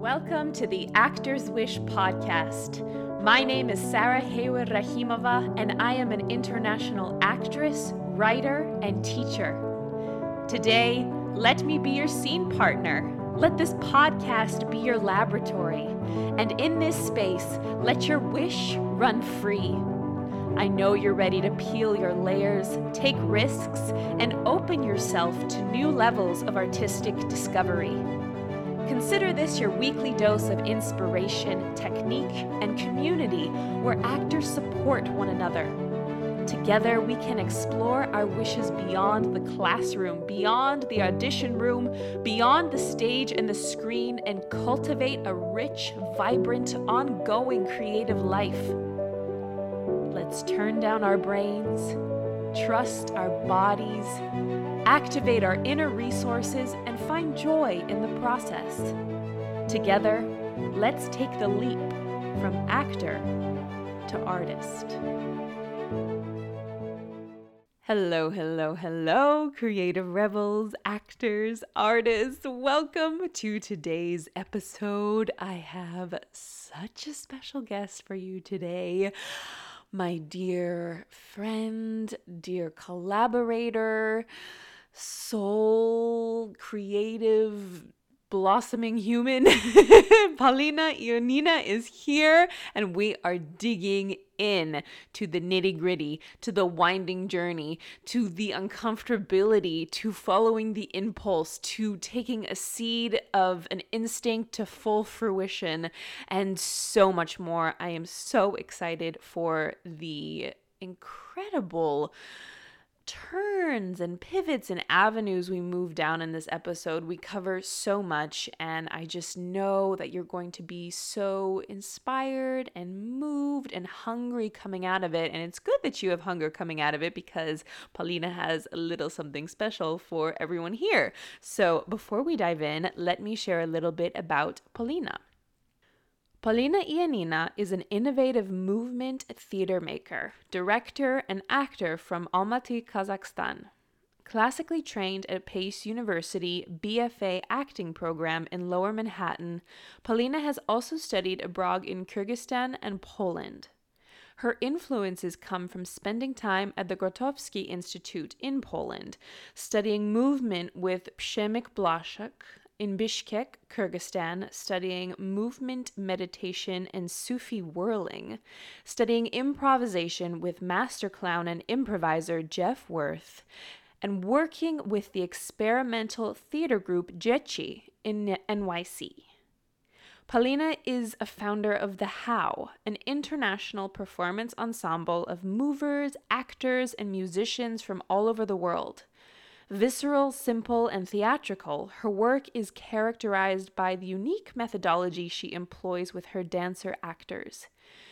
Welcome to the Actors Wish podcast. My name is Sarah Hayward Rahimova, and I am an international actress, writer, and teacher. Today, let me be your scene partner. Let this podcast be your laboratory. And in this space, let your wish run free. I know you're ready to peel your layers, take risks, and open yourself to new levels of artistic discovery. Consider this your weekly dose of inspiration, technique, and community where actors support one another. Together, we can explore our wishes beyond the classroom, beyond the audition room, beyond the stage and the screen, and cultivate a rich, vibrant, ongoing creative life. Let's turn down our brains, trust our bodies, activate our inner resources, and find joy in the process. Together, let's take the leap from actor to artist. Hello, hello, hello, creative rebels, actors, artists. Welcome to today's episode. I have such a special guest for you today my dear friend, dear collaborator, soul, creative, blossoming human. Polina Ionina is here, and we are digging in to the nitty gritty, to the winding journey, to the uncomfortability, to following the impulse, to taking a seed of an instinct to full fruition, and so much more. I am so excited for the incredible turns and pivots and avenues we move down in this episode. We cover so much, and I just know that you're going to be so inspired and moved and hungry coming out of it. And it's good that you have hunger coming out of it because Polina has a little something special for everyone here. So before we dive in, let me share a little bit about Polina. Polina Ionina is an innovative movement theater maker, director, and actor from Almaty, Kazakhstan. Classically trained at Pace University BFA acting program in Lower Manhattan, Polina has also studied abroad in Kyrgyzstan and Poland. Her influences come from spending time at the Grotowski Institute in Poland, studying movement with Przemysł Blaszczak, in Bishkek, Kyrgyzstan, studying movement meditation and Sufi whirling, studying improvisation with master clown and improviser Jeff Worth, and working with the experimental theater group Dzieci in NYC. Polina is a founder of The How, an international performance ensemble of movers, actors, and musicians from all over the world. Visceral, simple, and theatrical, her work is characterized by the unique methodology she employs with her dancer actors.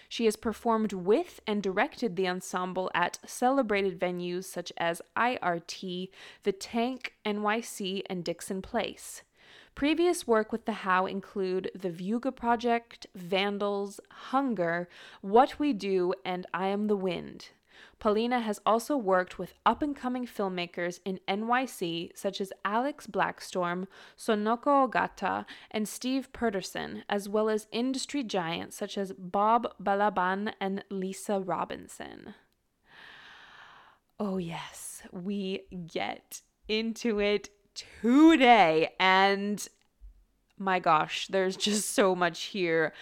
She has performed with and directed the ensemble at celebrated venues such as IRT, The Tank, NYC, and Dixon Place. Previous work with the How include The Vuga Project, Vandals, Hunger, What We Do, and I Am the Wind. Polina has also worked with up and coming filmmakers in NYC such as Alex Blackstorm, Sonoko Ogata, and Steve Pedersen, as well as industry giants such as Bob Balaban and Lisa Robinson. Oh, yes, we get into it today. And my gosh, there's just so much here.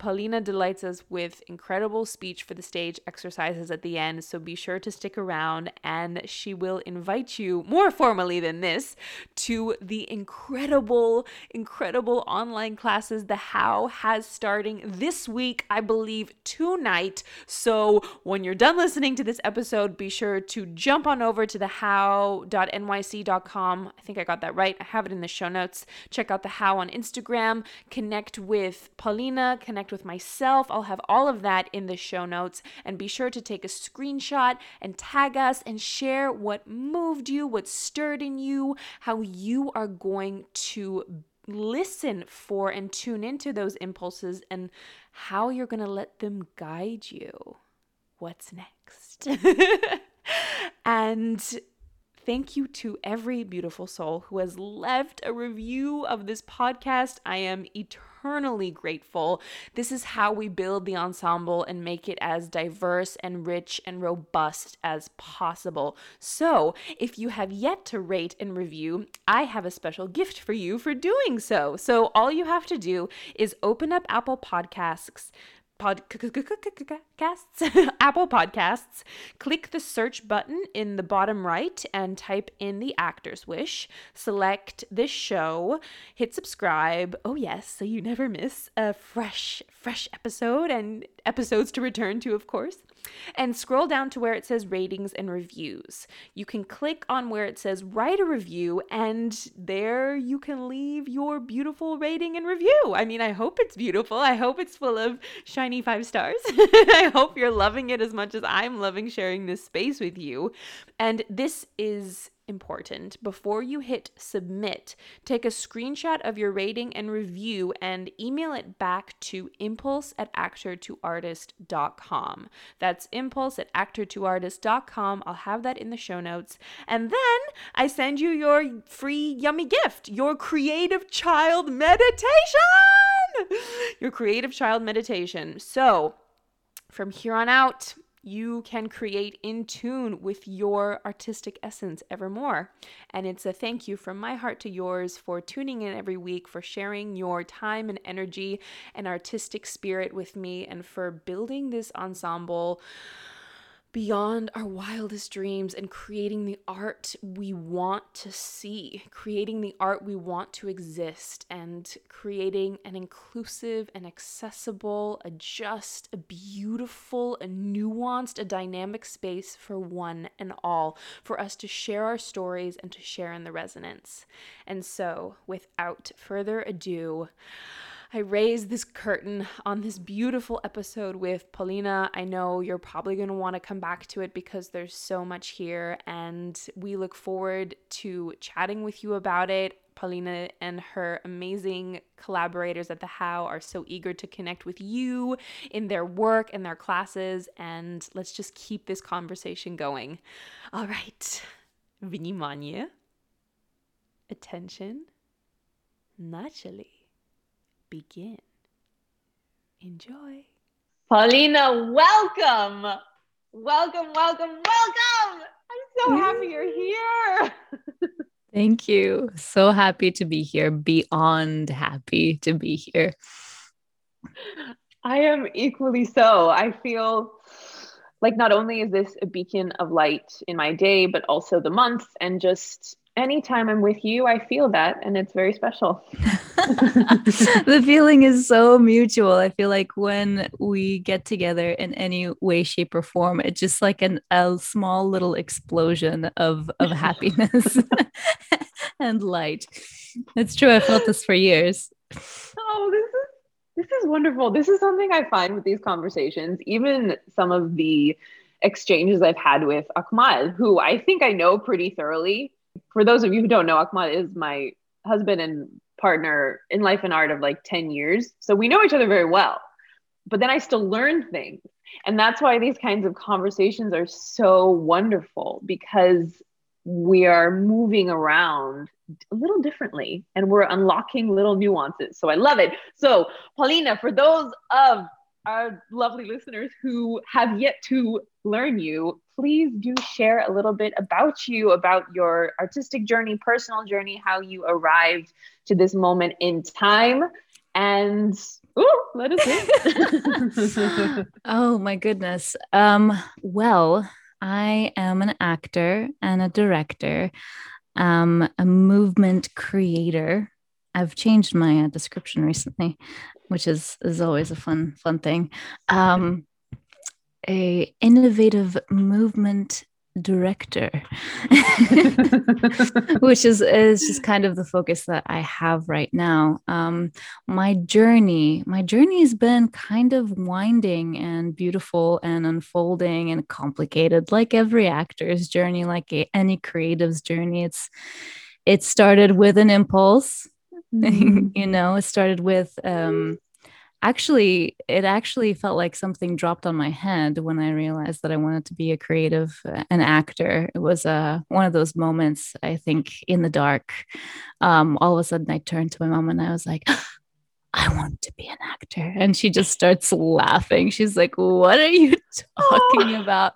Polina delights us with incredible speech for the stage exercises at the end, so be sure to stick around and she will invite you more formally than this to the incredible, incredible online classes the How has starting this week, I believe tonight. So when you're done listening to this episode, be sure to jump on over to the how.nyc.com. I think I got that right. I have it in the show notes. Check out the How on Instagram, connect with Polina, connect connect with myself. I'll have all of that in the show notes. And be sure to take a screenshot and tag us and share what moved you, what stirred in you, how you are going to listen for and tune into those impulses, and how you're going to let them guide you. What's next? and Thank you to every beautiful soul who has left a review of this podcast. I am eternally grateful. This is how we build the ensemble and make it as diverse and rich and robust as possible. So, if you have yet to rate and review, I have a special gift for you for doing so. So, all you have to do is open up Apple Podcasts podcasts, Apple Podcasts, click the search button in the bottom right and type in the actor's wish. Select this show, hit subscribe. Oh yes, so you never miss a fresh fresh episode and episodes to return to, of course and scroll down to where it says ratings and reviews. You can click on where it says write a review, and there you can leave your beautiful rating and review. I mean, I hope it's beautiful. I hope it's full of shiny five stars. I hope you're loving it as much as I'm loving sharing this space with you. And this is important. Before you hit submit, take a screenshot of your rating and review and email it back to impulse at actor2artist.com. That's impulse at actor2artist.com. I'll have that in the show notes. And then I send you your free yummy gift, your creative child meditation. Your creative child meditation. So, from here on out, you can create in tune with your artistic essence evermore. And it's a thank you from my heart to yours for tuning in every week, for sharing your time and energy and artistic spirit with me, and for building this ensemble beyond our wildest dreams and creating the art we want to see, creating the art we want to exist, and creating an inclusive and accessible, a just, a beautiful, a nuanced, a dynamic space for one and all, for us to share our stories and to share in the resonance. And so, without further ado, I raise this curtain on this beautiful episode with Polina. I know you're probably going to want to come back to it because there's so much here, and we look forward to chatting with you about it. Polina and her amazing collaborators at the How are so eager to connect with you in their work and their classes, and let's just keep this conversation going. All right, внимание, attention, naturally begin. Enjoy. Polina, welcome. Welcome, welcome, welcome. I'm so happy you're here. Thank you. So happy to be here. Beyond happy to be here. I am equally so. I feel like not only is this a beacon of light in my day, but also the month and just anytime I'm with you, I feel that and it's very special. the feeling is so mutual. I feel like when we get together in any way, shape, or form, it's just like an, a small little explosion of, of happiness and light. It's true. I felt this for years. Oh, this is this is wonderful. This is something I find with these conversations, even some of the exchanges I've had with Akmal, who I think I know pretty thoroughly for those of you who don't know, Akmal is my husband and partner in life and art of like 10 years. So we know each other very well. But then I still learn things. And that's why these kinds of conversations are so wonderful because we are moving around a little differently and we're unlocking little nuances. So I love it. So, Polina, for those of our lovely listeners who have yet to learn you, please do share a little bit about you, about your artistic journey, personal journey, how you arrived to this moment in time. And ooh, let us in. oh my goodness. Um, well, I am an actor and a director, um, a movement creator. I've changed my uh, description recently, which is is always a fun fun thing. Um, a innovative movement director which is is just kind of the focus that i have right now um my journey my journey has been kind of winding and beautiful and unfolding and complicated like every actor's journey like a, any creative's journey it's it started with an impulse mm-hmm. you know it started with um actually it actually felt like something dropped on my head when i realized that i wanted to be a creative uh, an actor it was uh, one of those moments i think in the dark um, all of a sudden i turned to my mom and i was like I want to be an actor. And she just starts laughing. She's like, What are you talking about?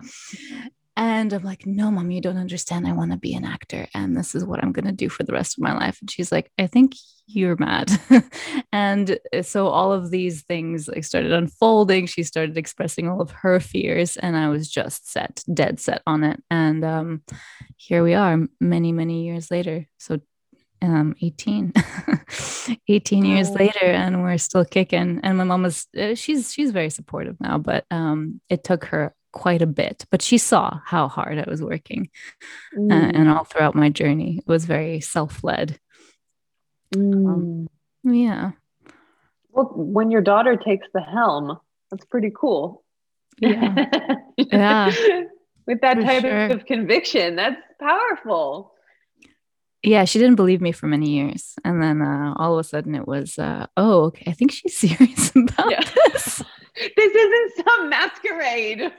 And I'm like, no, mom, you don't understand. I want to be an actor. And this is what I'm going to do for the rest of my life. And she's like, I think you're mad. and uh, so all of these things like started unfolding. She started expressing all of her fears. And I was just set, dead set on it. And um, here we are many, many years later. So um, 18 18 years oh. later and we're still kicking and my mom was uh, she's she's very supportive now but um, it took her quite a bit, but she saw how hard I was working. Mm. Uh, and all throughout my journey, it was very self led. Mm. Um, yeah. Well, when your daughter takes the helm, that's pretty cool. Yeah. yeah. With that for type sure. of conviction, that's powerful. Yeah, she didn't believe me for many years. And then uh, all of a sudden it was, uh, oh, okay, I think she's serious about yeah. this this isn't some masquerade.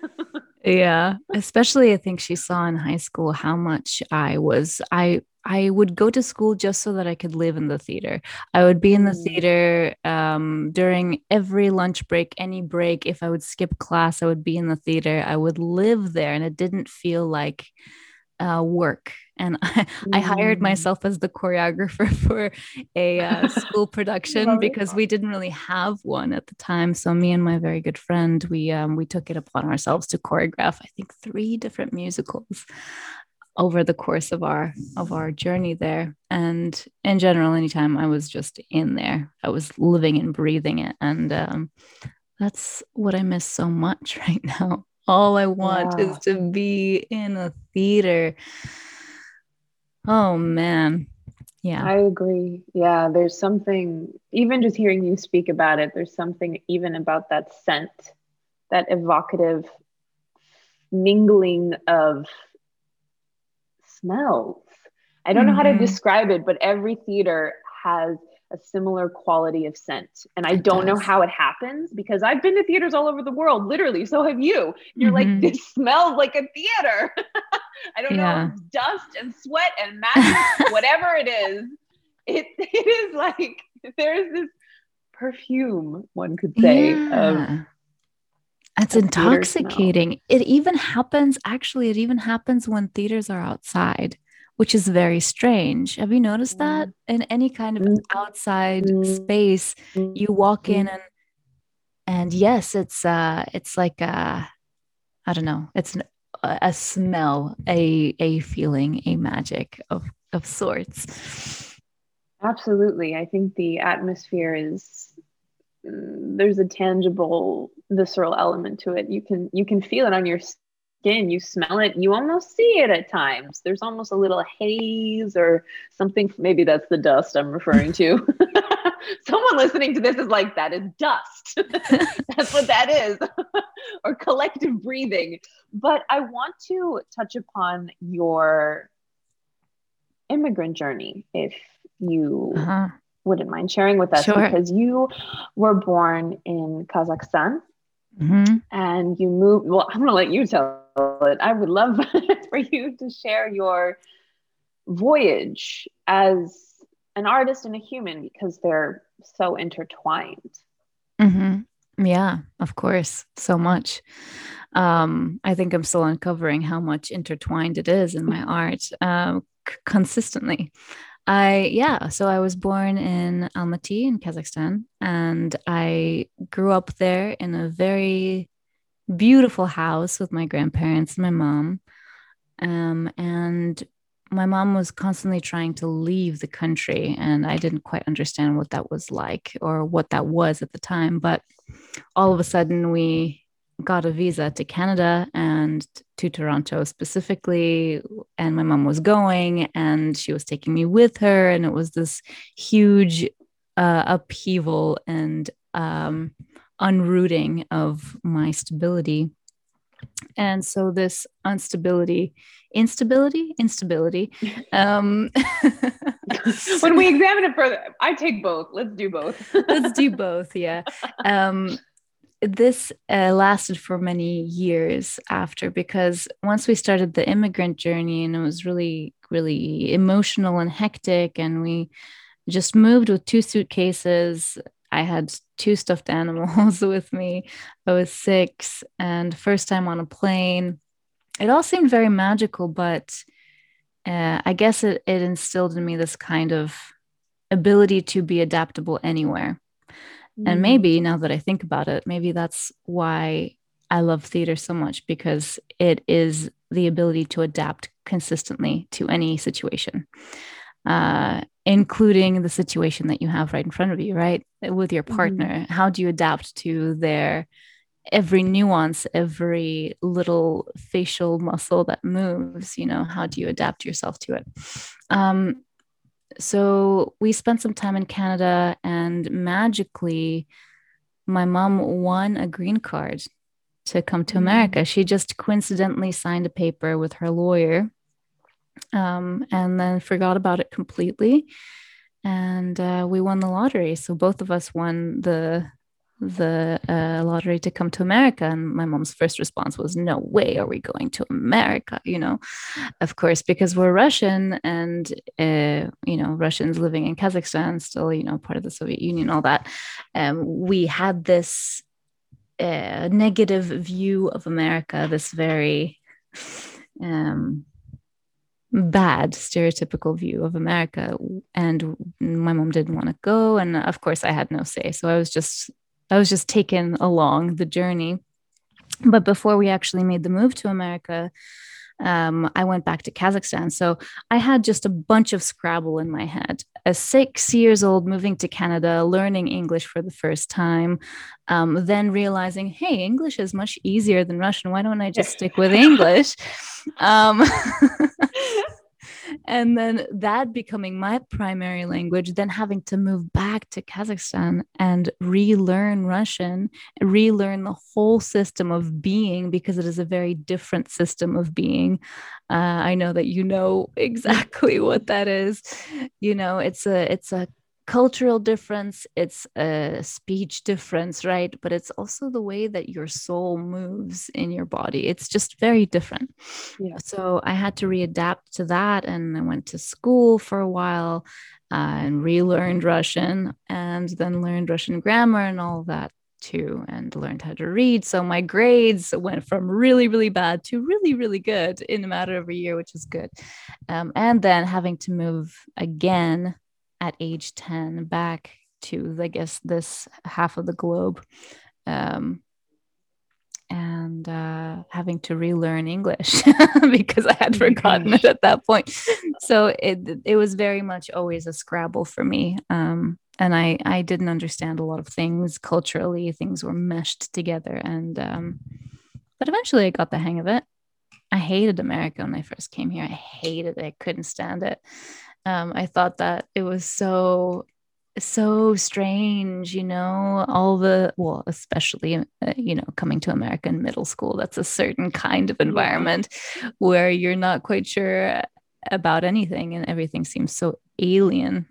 yeah, especially I think she saw in high school how much I was I I would go to school just so that I could live in the theater. I would be in the mm. theater um, during every lunch break, any break. If I would skip class, I would be in the theater. I would live there, and it didn't feel like uh, work. And I. I, hired mm. myself as the choreographer for a uh, school production because we didn't really have one at the time. So me and my very good friend we um, we took it upon ourselves to choreograph i think three different musicals over the course of our of our journey there. And in general anytime i was just in there i was living and breathing it. And um, that's what i miss so much right now all I want yeah. is to be in a theater. Oh man. Yeah. I agree. Yeah, there's something even just hearing you speak about it, there's something even about that scent, that evocative mingling of smells. I don't mm-hmm. know how to mm-hmm. describe it, but every theater has a similar quality of scent. And I don't know how it happens because I've been to theaters all over the world, literally. So have you. You're mm-hmm. like, this smells like a theater. I don't yeah. know, dust and sweat and magic, whatever it is. It, it is like there's this perfume, one could say, yeah. of it's intoxicating. It even happens, actually, it even happens when theaters are outside which is very strange. Have you noticed that in any kind of mm. outside mm. space, you walk in mm. and and yes, it's uh it's like a I don't know, it's an, a smell, a a feeling, a magic of of sorts. Absolutely. I think the atmosphere is there's a tangible visceral element to it. You can you can feel it on your skin. You smell it. You almost see it at times. There's almost a little haze or something. Maybe that's the dust I'm referring to. Someone listening to this is like, that is dust. that's what that is, or collective breathing. But I want to touch upon your immigrant journey, if you uh-huh. wouldn't mind sharing with us, sure. because you were born in Kazakhstan. Mm-hmm. And you moved. Well, I'm going to let you tell it. I would love for you to share your voyage as an artist and a human because they're so intertwined. Mm-hmm. Yeah, of course, so much. Um, I think I'm still uncovering how much intertwined it is in my art um, c- consistently. I yeah, so I was born in Almaty in Kazakhstan, and I grew up there in a very beautiful house with my grandparents and my mom. Um, and my mom was constantly trying to leave the country, and I didn't quite understand what that was like or what that was at the time. But all of a sudden, we got a visa to Canada and to Toronto specifically. And my mom was going, and she was taking me with her, and it was this huge uh, upheaval and um, unrooting of my stability. And so this instability instability instability um when we examine it further i take both. Let's do both. Let's do both yeah. Um this uh, lasted for many years after because once we started the immigrant journey and it was really really emotional and hectic and we just moved with two suitcases I had two stuffed animals with me. I was six and first time on a plane. It all seemed very magical, but uh, I guess it, it instilled in me this kind of ability to be adaptable anywhere. Mm. And maybe now that I think about it, maybe that's why I love theater so much because it is the ability to adapt consistently to any situation uh, including the situation that you have right in front of you, right? With your mm-hmm. partner. Mm-hmm. How do you adapt to their every nuance, every little facial muscle that moves? You know, how do you adapt yourself to it? Um, so we spent some time in Canada, and magically, my mom won a green card to come to mm-hmm. America. She just coincidentally signed a paper with her lawyer um, and then forgot about it completely. And uh, we won the lottery. So both of us won the the uh, lottery to come to America. And my mom's first response was, "No way, are we going to America?" You know, of course, because we're Russian, and uh, you know, Russians living in Kazakhstan, still, you know, part of the Soviet Union, all that. Um, we had this uh, negative view of America, this very um, bad stereotypical view of America. And my mom didn't want to go. And of course, I had no say. So I was just, I was just taken along the journey. But before we actually made the move to America, um, I went back to Kazakhstan. So I had just a bunch of Scrabble in my head. A six years old moving to Canada, learning English for the first time, um, then realizing, hey, English is much easier than Russian. Why don't I just stick with English? Um, and then that becoming my primary language, then having to move back to Kazakhstan and relearn Russian, relearn the whole system of being because it is a very different system of being. Uh, I know that you know exactly what that is. You know, it's a it's a cultural difference, it's a speech difference, right? But it's also the way that your soul moves in your body. It's just very different. Yeah. So I had to readapt to that. And I went to school for a while uh, and relearned Russian and then learned Russian grammar and all that too and learned how to read so my grades went from really really bad to really really good in a matter of a year which is good um, and then having to move again at age 10 back to i guess this half of the globe um, and uh, having to relearn english because i had oh forgotten it at that point. So it, it was very much always a scrabble for me um, and I, I didn't understand a lot of things culturally. Things were meshed together and um, but eventually i got the hang of it. I hated america when i first came here. I hated it. I couldn't stand it um, I thought that it was so so strange, you know, all the, well, especially, uh, you know, coming to American middle school, that's a certain kind of environment where you're not quite sure about anything and everything seems so alien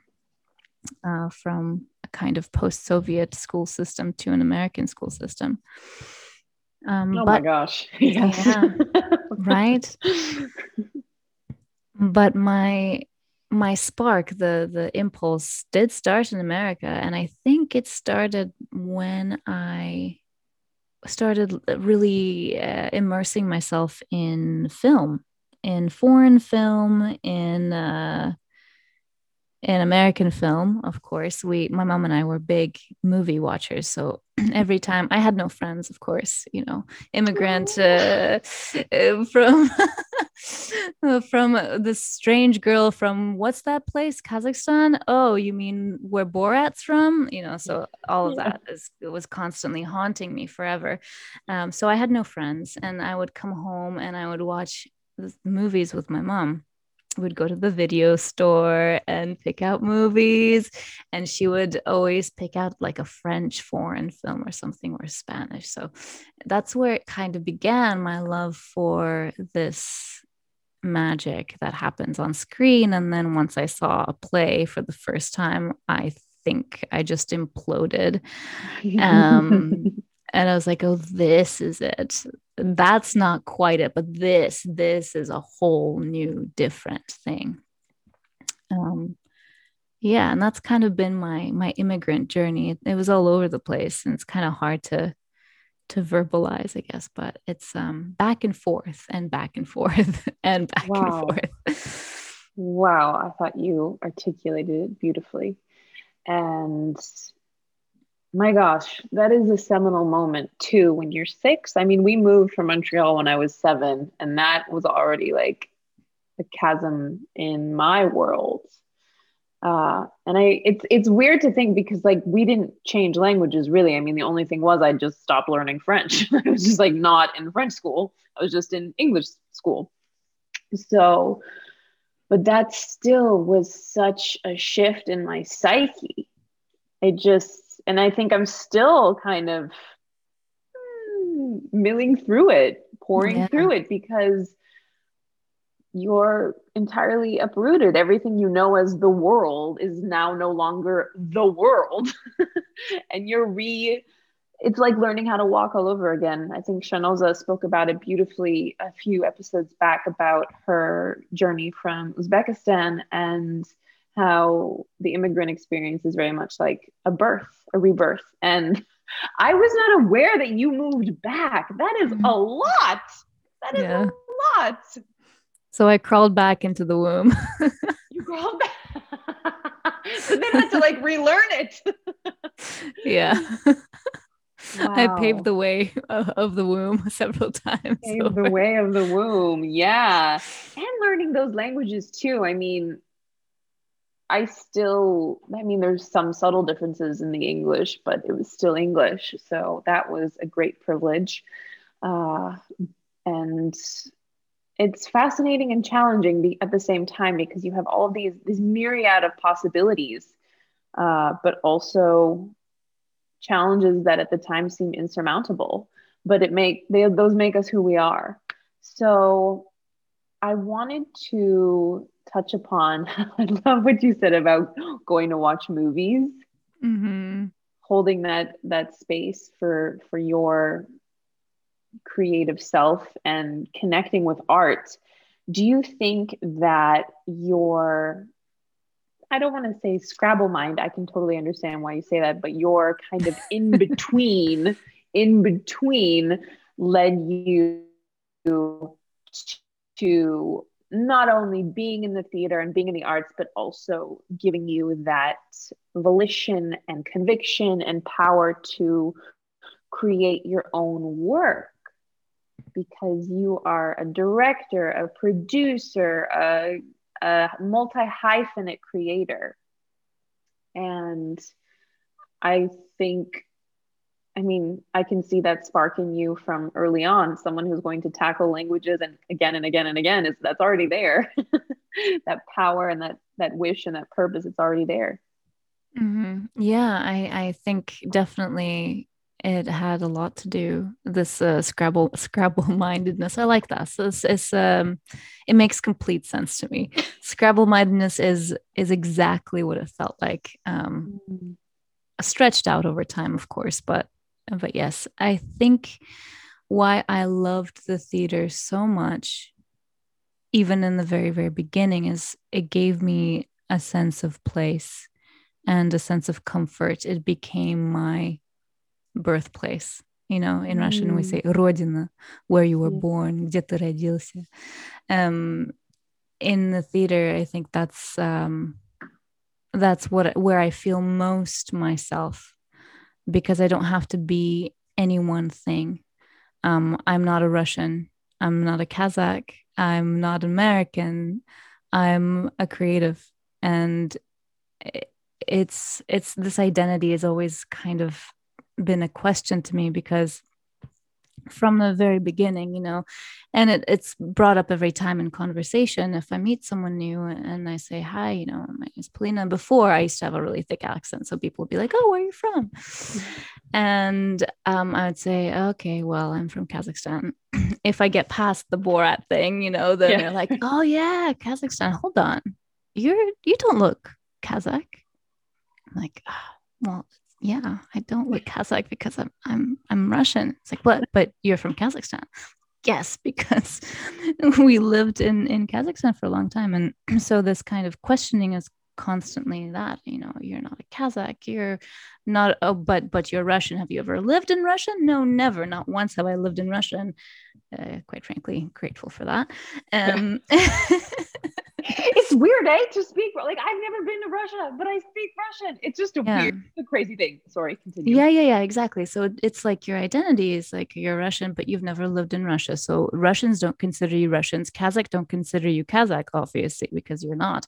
uh, from a kind of post Soviet school system to an American school system. Um, oh but, my gosh. Yes. Yeah, right. But my my spark the the impulse did start in america and i think it started when i started really uh, immersing myself in film in foreign film in uh, in American film, of course, we my mom and I were big movie watchers. So every time I had no friends, of course, you know, immigrant uh, uh from from this strange girl from what's that place, Kazakhstan? Oh, you mean where Borat's from? You know, so all of that is it was constantly haunting me forever. Um, so I had no friends, and I would come home and I would watch movies with my mom would go to the video store and pick out movies and she would always pick out like a french foreign film or something or spanish. So that's where it kind of began my love for this magic that happens on screen. And then once i saw a play for the first time i think i just imploded. Um and i was like oh this is it that's not quite it but this this is a whole new different thing. Um yeah and that's kind of been my my immigrant journey. It, it was all over the place and it's kind of hard to to verbalize i guess but it's um back and forth and back and forth and back wow. and forth. Wow i thought you articulated it beautifully. And my gosh, that is a seminal moment too when you're six. I mean, we moved from Montreal when I was seven, and that was already like a chasm in my world. Uh, and I, it's it's weird to think because like we didn't change languages really. I mean, the only thing was I just stopped learning French. I was just like not in French school. I was just in English school. So, but that still was such a shift in my psyche. It just and I think I'm still kind of mm, milling through it, pouring yeah. through it because you're entirely uprooted. Everything you know as the world is now no longer the world. and you're re it's like learning how to walk all over again. I think Shanoza spoke about it beautifully a few episodes back about her journey from Uzbekistan and how the immigrant experience is very much like a birth, a rebirth. And I was not aware that you moved back. That is mm-hmm. a lot. That is yeah. a lot. So I crawled back into the womb. you crawled back. so then I had to like relearn it. yeah. Wow. I paved the way of the womb several times. Paved the way of the womb. Yeah. And learning those languages too. I mean, I still, I mean, there's some subtle differences in the English, but it was still English. So that was a great privilege. Uh, and it's fascinating and challenging at the same time because you have all of these, these myriad of possibilities, uh, but also challenges that at the time seem insurmountable. But it make they, those make us who we are. So I wanted to touch upon. I love what you said about going to watch movies, mm-hmm. holding that that space for for your creative self and connecting with art. Do you think that your I don't want to say Scrabble mind. I can totally understand why you say that, but your kind of in between, in between led you to not only being in the theater and being in the arts, but also giving you that volition and conviction and power to create your own work because you are a director, a producer, a, a multi hyphenate creator. And I think I mean, I can see that spark in you from early on. Someone who's going to tackle languages and again and again and again is that's already there. that power and that that wish and that purpose, it's already there. Mm-hmm. Yeah, I I think definitely it had a lot to do this uh, Scrabble Scrabble mindedness. I like that. So it's, it's um, it makes complete sense to me. Scrabble mindedness is is exactly what it felt like. Um, mm-hmm. Stretched out over time, of course, but but yes, I think why I loved the theater so much, even in the very, very beginning, is it gave me a sense of place and a sense of comfort. It became my birthplace. You know, in mm. Russian we say "родина," where you were born, где ты родился. Um, in the theater, I think that's um, that's what where I feel most myself because I don't have to be any one thing. Um, I'm not a Russian. I'm not a Kazakh. I'm not American. I'm a creative, and it's it's this identity has always kind of been a question to me because from the very beginning, you know, and it, it's brought up every time in conversation. If I meet someone new and I say, hi, you know, my name is Polina. Before I used to have a really thick accent. So people would be like, oh, where are you from? and um, I would say, okay, well, I'm from Kazakhstan. if I get past the Borat thing, you know, then yeah. they're like, oh, yeah, Kazakhstan. Hold on. You're, you don't look Kazakh. I'm like, oh, well, yeah, I don't look Kazakh because I'm I'm I'm Russian. It's like, what? But you're from Kazakhstan. Yes, because we lived in in Kazakhstan for a long time, and so this kind of questioning is constantly that you know you're not a kazakh. You're not oh but but you're russian. Have you ever lived in russia? No never. Not once have i lived in russia. And uh, quite frankly grateful for that. Um it's weird, eh? To speak like I've never been to Russia, but I speak Russian. It's just a yeah. weird, a crazy thing. Sorry, continue. Yeah, yeah, yeah, exactly. So it's like your identity is like you're Russian, but you've never lived in Russia. So Russians don't consider you Russians. Kazakh don't consider you Kazakh, obviously, because you're not.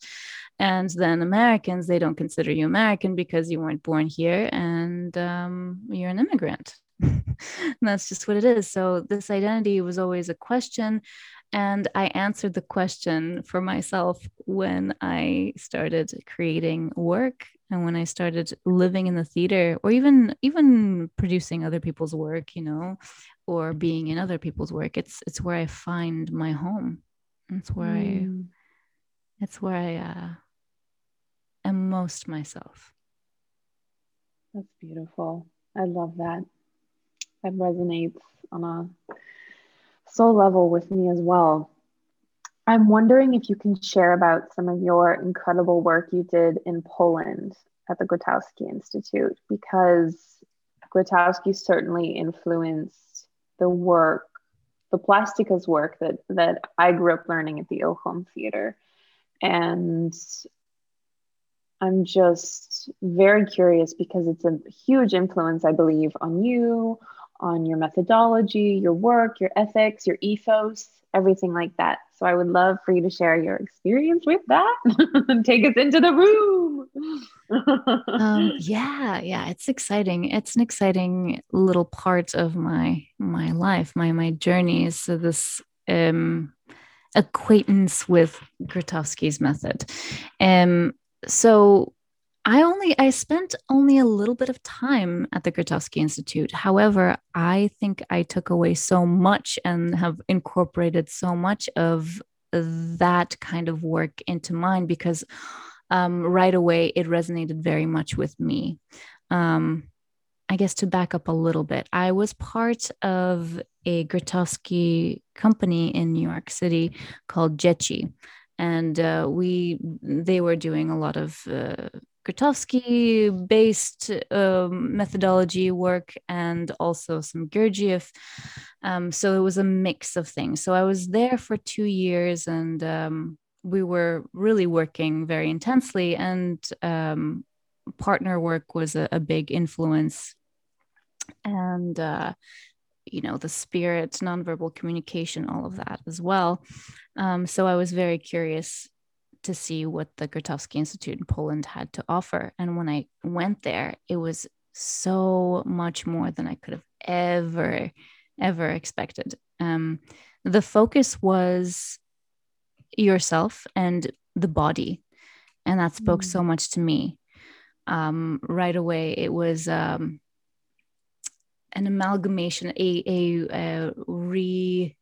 And then Americans, they don't consider you American because you weren't born here and um, you're an immigrant. that's just what it is. So this identity was always a question and I answered the question for myself when I started creating work and when I started living in the theater or even even producing other people's work, you know, or being in other people's work. It's it's where I find my home. It's where mm. I it's where I uh, am most myself. That's beautiful. I love that. That resonates on a soul level with me as well. I'm wondering if you can share about some of your incredible work you did in Poland at the Grotowski Institute, because Grotowski certainly influenced the work, the plastikas work that, that I grew up learning at the Ilhom Theater. And I'm just very curious because it's a huge influence, I believe, on you, on your methodology, your work, your ethics, your ethos, everything like that. So I would love for you to share your experience with that and take us into the room. um, yeah, yeah, it's exciting. It's an exciting little part of my my life, my my journey. So this um, acquaintance with Grotowski's method. Um, so I only I spent only a little bit of time at the Grotowski Institute. However, I think I took away so much and have incorporated so much of that kind of work into mine because um, right away it resonated very much with me. Um, I guess to back up a little bit, I was part of a Grotowski company in New York City called Dzieci and uh, we they were doing a lot of uh, Grotowski based um, methodology work and also some Gurdjieff. Um, so it was a mix of things. So I was there for two years and um, we were really working very intensely, and um, partner work was a, a big influence. And uh, you know the spirit nonverbal communication all of that as well um, so i was very curious to see what the Grotowski Institute in Poland had to offer. And when I went there, it was so much more than I could have ever, ever expected. Um, the focus was yourself and the body. And that spoke mm. so much to me. Um, right away, it was um, an amalgamation, a, a, a re,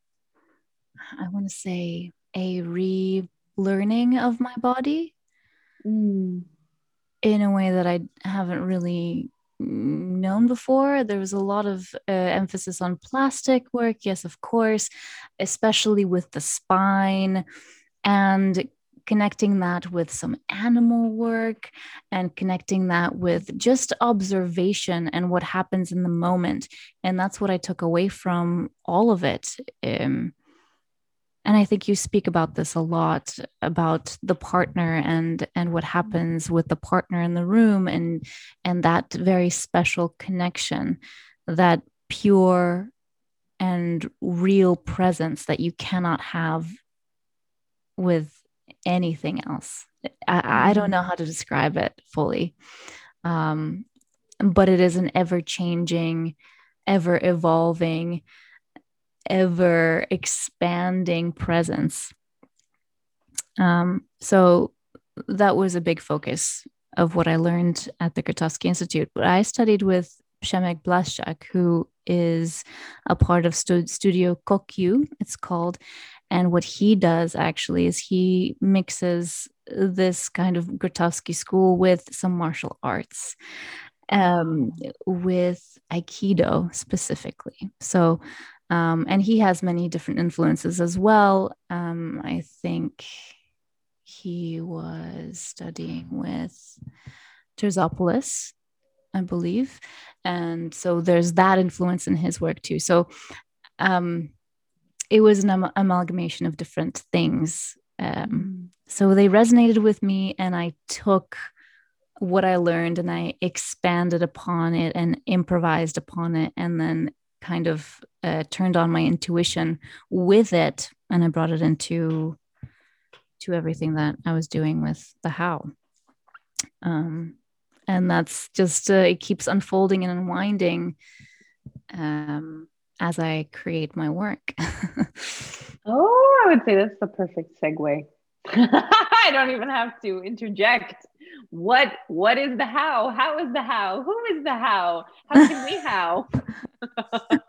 I want to say, a re learning of my body mm. in a way that I haven't really known before. There was a lot of uh, emphasis on plastic work, yes, of course, especially with the spine and connecting that with some animal work and connecting that with just observation and what happens in the moment. And that's what I took away from all of it. Um, and i think you speak about this a lot about the partner and and what happens with the partner in the room and and that very special connection that pure and real presence that you cannot have with anything else. I, I don't know how to describe it fully um, but it is an ever changing ever evolving ever expanding presence. Um, so that was a big focus of what I learned at the Grotowski Institute. But I studied with Przemek Blaszczak, who is a part of stu- Studio Kokyu, it's called. And what he does actually is he mixes this kind of Grotowski school with some martial arts, um, with Aikido specifically. So, um, and he has many different influences as well. Um, I think he was studying with Terzopoulos, I believe. And so there's that influence in his work too. So um, it was an am- amalgamation of different things. Um, so they resonated with me, and I took what I learned and I expanded upon it and improvised upon it, and then kind of uh, turned on my intuition with it, and I brought it into to everything that I was doing with the how. Um, and that's just uh, it keeps unfolding and unwinding um, as I create my work. oh, I would say that's the perfect segue. I don't even have to interject. What what is the how? How is the how? Who is the how? How can we how?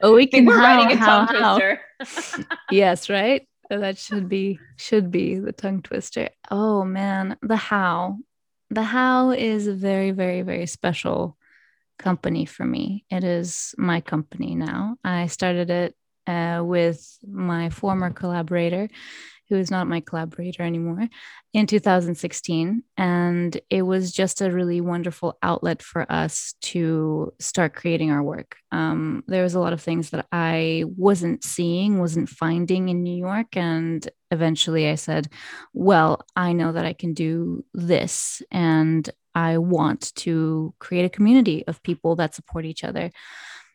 Oh, we can we're how, writing a how, tongue how. twister. yes, right? That should be should be the tongue twister. Oh man, the how. The how is a very, very, very special company for me. It is my company now. I started it uh, with my former collaborator, who is not my collaborator anymore, in 2016. And it was just a really wonderful outlet for us to start creating our work. Um, there was a lot of things that I wasn't seeing, wasn't finding in New York. And eventually I said, well, I know that I can do this. And I want to create a community of people that support each other.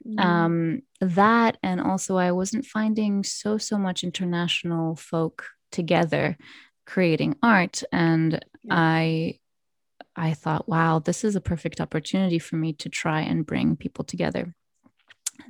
Mm-hmm. Um, that and also I wasn't finding so so much international folk together creating art and yeah. i i thought wow this is a perfect opportunity for me to try and bring people together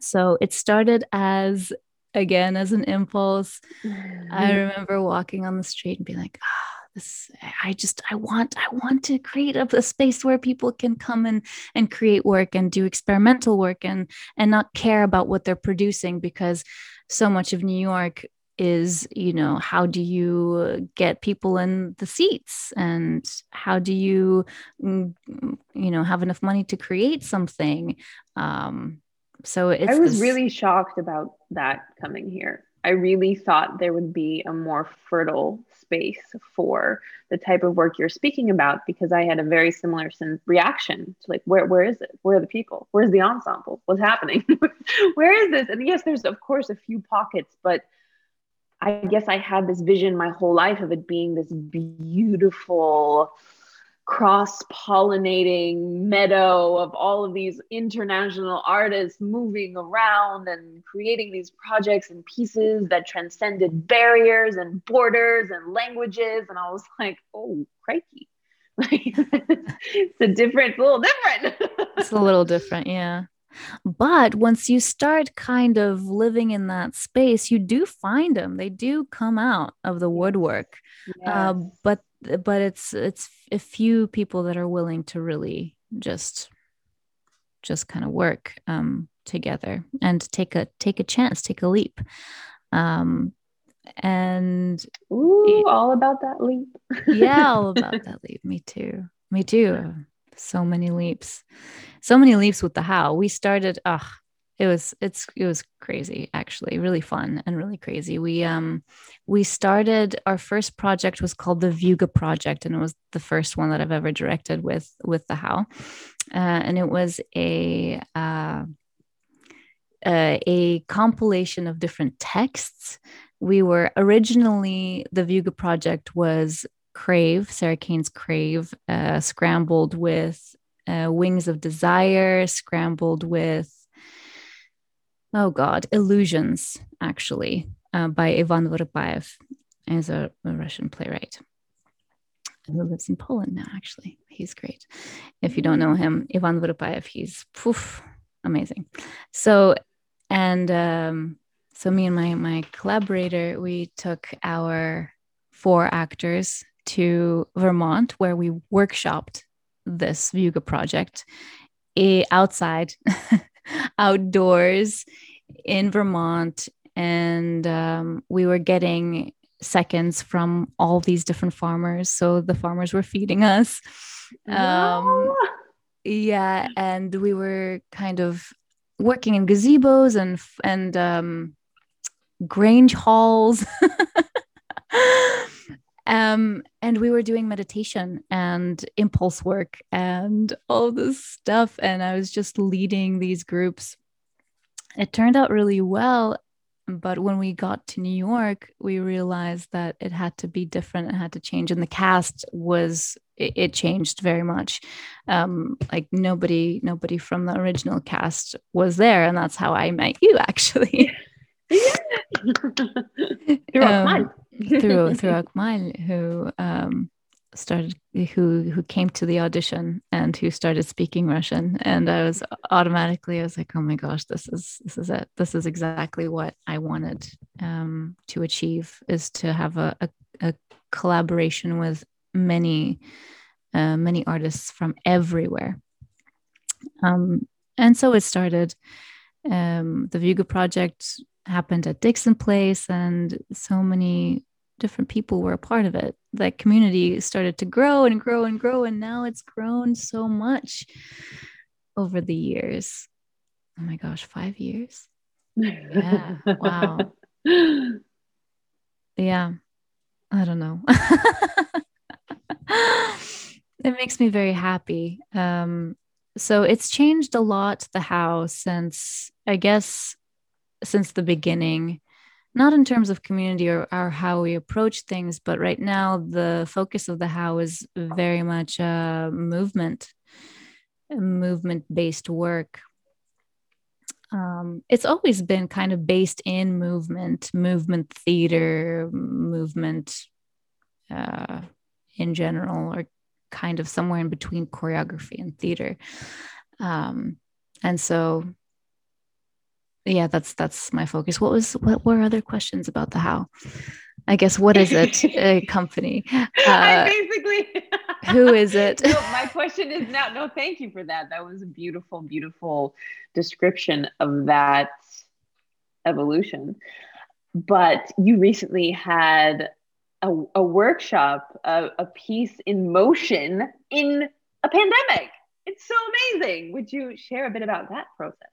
so it started as again as an impulse mm-hmm. i remember walking on the street and being like ah this i just i want i want to create a, a, space where people can come and and create work and do experimental work and and not care about what they're producing because so much of new york is you know how do you get people in the seats? And how do you mm, you know have enough money to create something? Um so it's i was this... really shocked about that coming here. I really thought there would be a more fertile space for the type of work you're speaking about because i had a very similar reaction to like where where is it? Where are the people? Where's the ensemble? What's happening? Where is this? And yes there's of course a few pockets but I guess I had this vision my whole life of it being this beautiful cross pollinating meadow of all of these international artists moving around and creating these projects and pieces that transcended barriers and borders and languages. And I was like, oh, crikey. it's a different, it's a little different. it's a little different, yeah. But once you start kind of living in that space, you do find them. They do come out of the woodwork. Uh. Uh, but but it's it's a few people that are willing to really just just kind of work um, together and take a take a chance, take a leap. Um, and Ooh, all about that leap. yeah, all about that leap. Me too. Me too so many leaps so many leaps with the how. We started ah it was it's it was crazy actually really fun and really crazy. We um we started our first project was called the Vuga project and it was the first one that i've ever directed with with the how. Uh, and it was a uh, uh, a compilation of different texts. We were originally the Vuga project was Crave, Sarah Kane's Crave, uh, scrambled with uh, Wings of Desire, scrambled with, oh God, Illusions, actually, uh, by Ivan Vyrypaev, as a, a Russian playwright who lives in Poland now, actually. He's great. If you don't know him, Ivan Vyrypaev, he's poof, amazing. So, and um, so me and my my collaborator, we took our four actors to Vermont, where we workshopped this Vuga project outside, outdoors in Vermont. And um, we were getting seconds from all these different farmers. So the farmers were feeding us. Um, yeah. And we were kind of working in gazebos and, and um, grange halls. Um, and we were doing meditation and impulse work and all this stuff. And I was just leading these groups. It turned out really well. But when we got to New York, we realized that it had to be different. It had to change. And the cast was, it, it changed very much. Um, like nobody, nobody from the original cast was there. And that's how I met you, actually. Through um, through through Akmal, who um, started who who came to the audition and who started speaking Russian, and I was automatically I was like, oh my gosh, this is this is it. This is exactly what I wanted um, to achieve is to have a, a, a collaboration with many uh, many artists from everywhere. Um, and so it started. Um, the Vuga project happened at Dixon Place, and so many different people were a part of it. That community started to grow and grow and grow, and now it's grown so much over the years. Oh my gosh, five years? Yeah. wow. Yeah. I don't know. it makes me very happy. Um, so it's changed a lot, the house, since I guess since the beginning not in terms of community or, or how we approach things, but right now the focus of the how is very much a movement, movement based work. Um, it's always been kind of based in movement, movement theater, movement uh, in general, or kind of somewhere in between choreography and theater. Um, and so yeah that's that's my focus. What was what were other questions about the how? I guess what is it a company? Uh, basically who is it? No, my question is now no thank you for that. That was a beautiful beautiful description of that evolution. But you recently had a, a workshop a, a piece in motion in a pandemic. It's so amazing. Would you share a bit about that process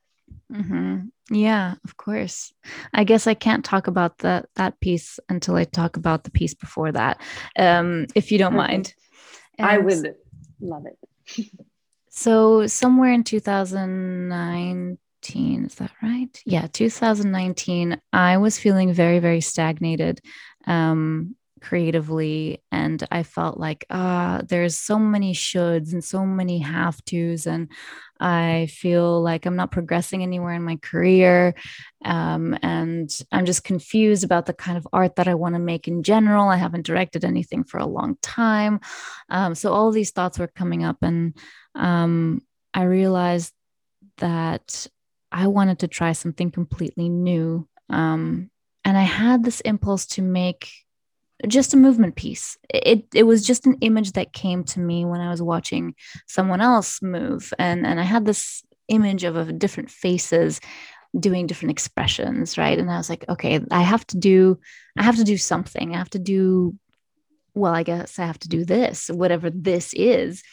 Mm-hmm. Yeah, of course. I guess I can't talk about that that piece until I talk about the piece before that, um, if you don't mind. And I would love it. so somewhere in 2019, is that right? Yeah, 2019. I was feeling very, very stagnated. Um, creatively and i felt like ah uh, there's so many shoulds and so many have to's and i feel like i'm not progressing anywhere in my career um, and i'm just confused about the kind of art that i want to make in general. I haven't directed anything for a long time. Um, so all these thoughts were coming up and um, i realized that i wanted to try something completely new um, and i had this impulse to make just a movement piece. It it was just an image that came to me when I was watching someone else move, and and I had this image of, of different faces doing different expressions, right? And I was like, okay, I have to do, I have to do something. I have to do, well, I guess I have to do this, whatever this is.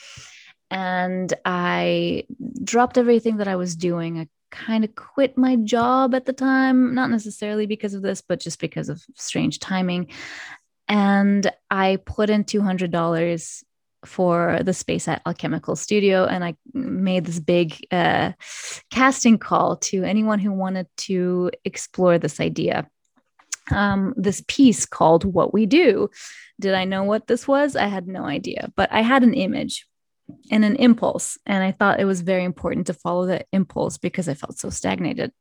And I dropped everything that I was doing. I kind of quit my job at the time, not necessarily because of this, but just because of strange timing and I put in $200 for the space at Alchemical Studio. And I made this big uh, casting call to anyone who wanted to explore this idea. Um, this piece called What We Do. Did I know what this was? I had no idea, but I had an image and an impulse. And I thought it was very important to follow that impulse because I felt so stagnated.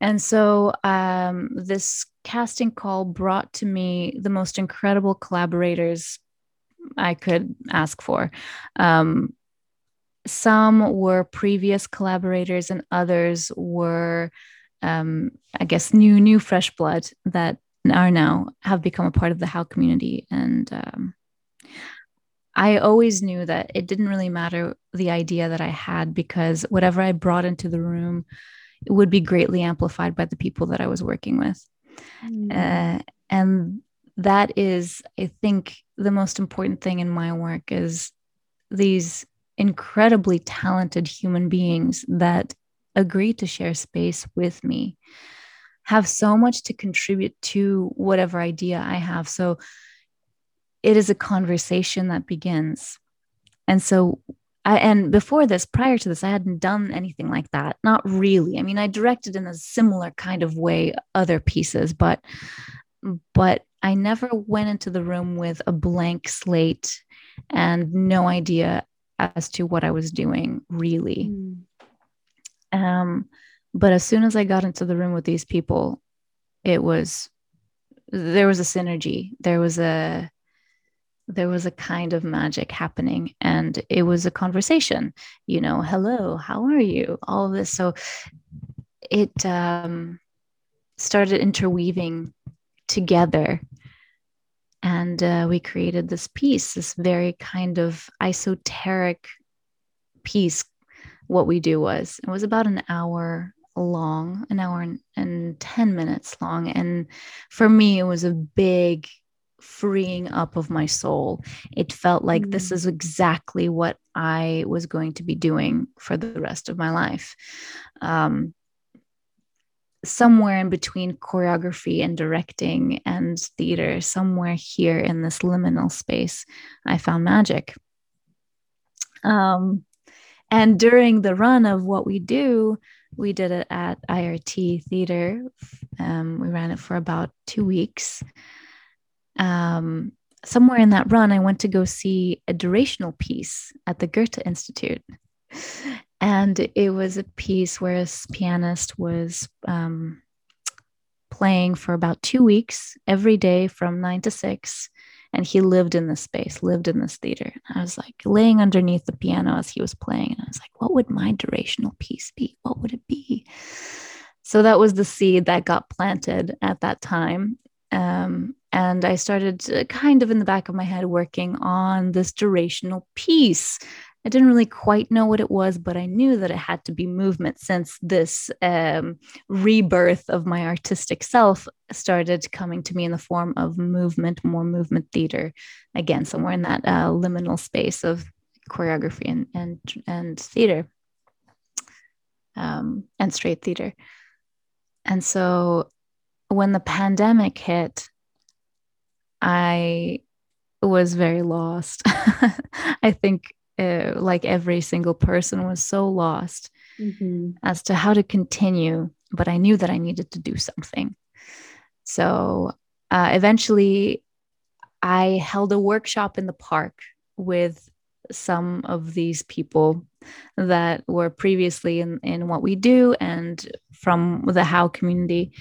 And so um, this casting call brought to me the most incredible collaborators I could ask for. Um, some were previous collaborators, and others were um, I guess new new fresh blood that are now have become a part of the How community, and um, I always knew that it didn't really matter the idea that I had because whatever I brought into the room would be greatly amplified by the people that I was working with. Mm. Uh, and that is, I think, the most important thing in my work is these incredibly talented human beings that agree to share space with me have so much to contribute to whatever idea I have. So it is a conversation that begins. And so I, and before this, prior to this, I hadn't done anything like that. Not really. I mean, I directed in a similar kind of way other pieces, but but I never went into the room with a blank slate and no idea as to what I was doing really. Mm. Um, but as soon as I got into the room with these people, it was there was a synergy. There was a there was a kind of magic happening and it was a conversation you know hello how are you? All this. So it um, started interweaving together and uh, we created this piece this very kind of esoteric piece. What we do was it was about an hour long an hour and, and 10 minutes long. And for me it was a big freeing up of my soul. It felt like mm. this is exactly what I was going to be doing for the rest of my life. Um, somewhere in between choreography and directing and theater, somewhere here in this liminal space, I found magic. Um, and during the run of what we do, we did it at IRT Theater. Um, we ran it for about two weeks um, somewhere in that run, I went to go see a durational piece at the Goethe Institute. And it was a piece where a pianist was um, playing for about two weeks every day from nine to six. And he lived in this space, lived in this theater. And I was like laying underneath the piano as he was playing. And I was like, what would my durational piece be? What would it be? So that was the seed that got planted at that time. Um, and I started uh, kind of in the back of my head working on this durational piece. I didn't really quite know what it was, but I knew that it had to be movement since this um, rebirth of my artistic self started coming to me in the form of movement, more movement theater. Again, somewhere in that uh, liminal space of choreography and and and theater, um, and straight theater. And so, when the pandemic hit, I was very lost. I think, uh, like every single person, was so lost mm-hmm. as to how to continue. But I knew that I needed to do something. So uh, eventually, I held a workshop in the park with some of these people that were previously in, in what we do and from the how community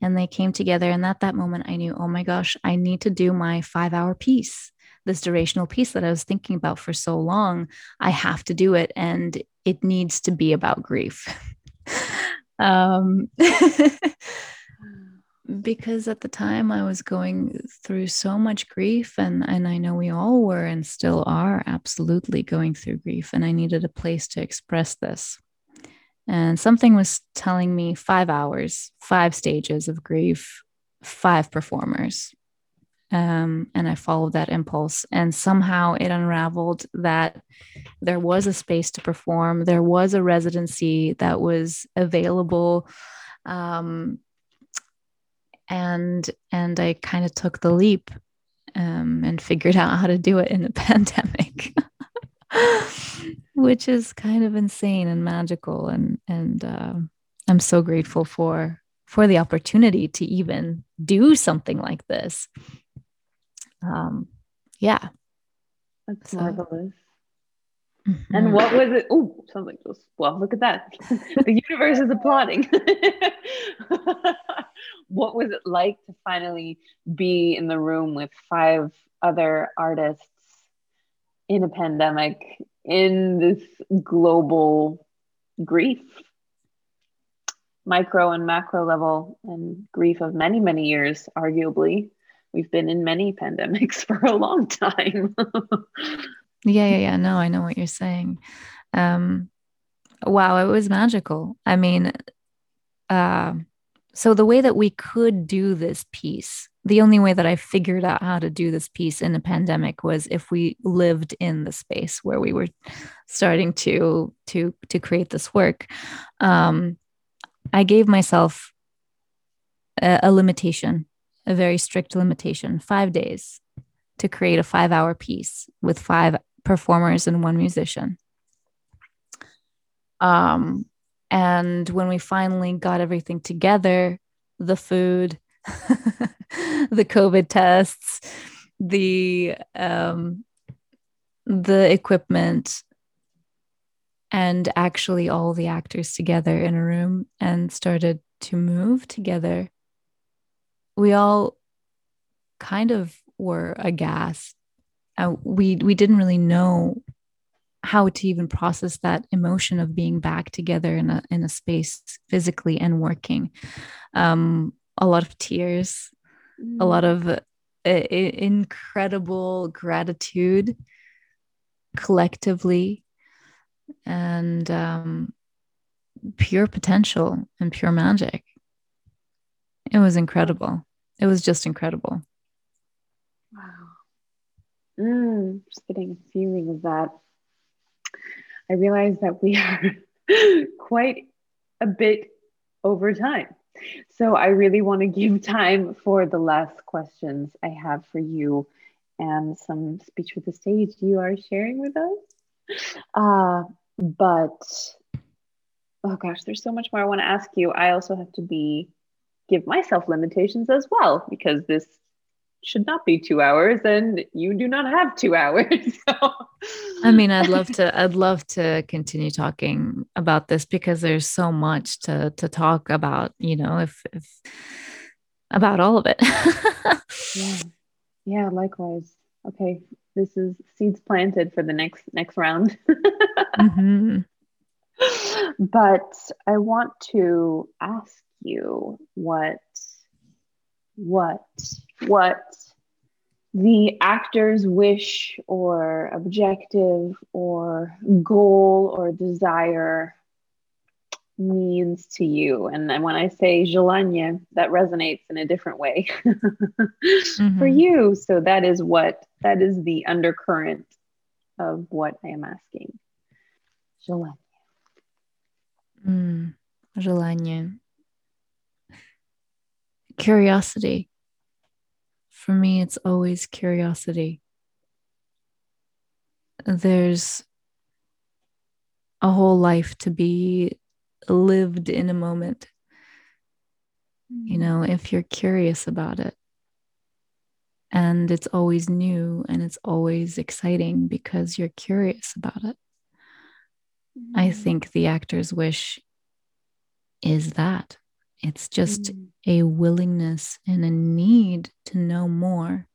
and they came together. And at that moment i knew oh my gosh i need to do my five hour piece this durational piece that i was thinking about for so long. I have to do it and it needs to be about grief. Um because at the time I was going through so much grief and and I know we all were and still are absolutely going through grief and I needed a place to express this. And something was telling me 5 hours, 5 stages of grief, 5 performers. Um, and I followed that impulse. And somehow it unraveled that there was a space to perform, there was a residency that was available. Um, and and I kind of took the leap um, and figured out how to do it in a pandemic, which is kind of insane and magical. And and uh, I'm so grateful for for the opportunity to even do something like this. Um, yeah, that's so. marvelous. Mm-hmm. And what was it? Oh, sounds like just well, look at that. the universe is applauding. what was it like to finally be in the room with five other artists in a pandemic in this global grief? micro and macro level and grief of many, many years, arguably. We've been in many pandemics for a long time. Yeah, yeah, yeah. No, I know what you're saying. Um, wow, it was magical. I mean, uh, so the way that we could do this piece, the only way that I figured out how to do this piece in a pandemic was if we lived in the space where we were starting to to to create this work. Um, I gave myself a, a limitation, a very strict limitation, five days to create a five hour piece with five performers and one musician. Um, and when we finally got everything together, the food, the COVID tests, the um, the equipment, and actually all the actors together in a room and started to move together, we all kind of were aghast. Uh, we we didn't really know how to even process that emotion of being back together in a in a space physically and working. Um, a lot of tears, mm. a lot of uh, incredible gratitude collectively and um, pure potential and pure magic. It was incredible. It was just incredible. Mm, just getting a feeling of that. I realize that we are quite a bit over time. So I really want to give time for the last questions I have for you and some speech with the stage you are sharing with us. Uh, but oh gosh, there's so much more I want to ask you. I also have to be give myself limitations as well because this should not be two hours and you do not have two hours so. i mean i'd love to i'd love to continue talking about this because there's so much to to talk about you know if if about all of it yeah yeah likewise okay this is seeds planted for the next next round mm-hmm. but i want to ask you what what what the actor's wish or objective or goal or desire means to you. And then when I say желание, that resonates in a different way mm-hmm. for you. So that is what that is the undercurrent of what I am asking. Желание. Mm, желание curiosity. For me, it's always curiosity. There's a whole life to be lived in a moment. You know, if you're curious about it. And it's always new and it's always exciting because you're curious about it. Mm-hmm. I think the actor's wish is that it's just mm. a willingness and a need to know more,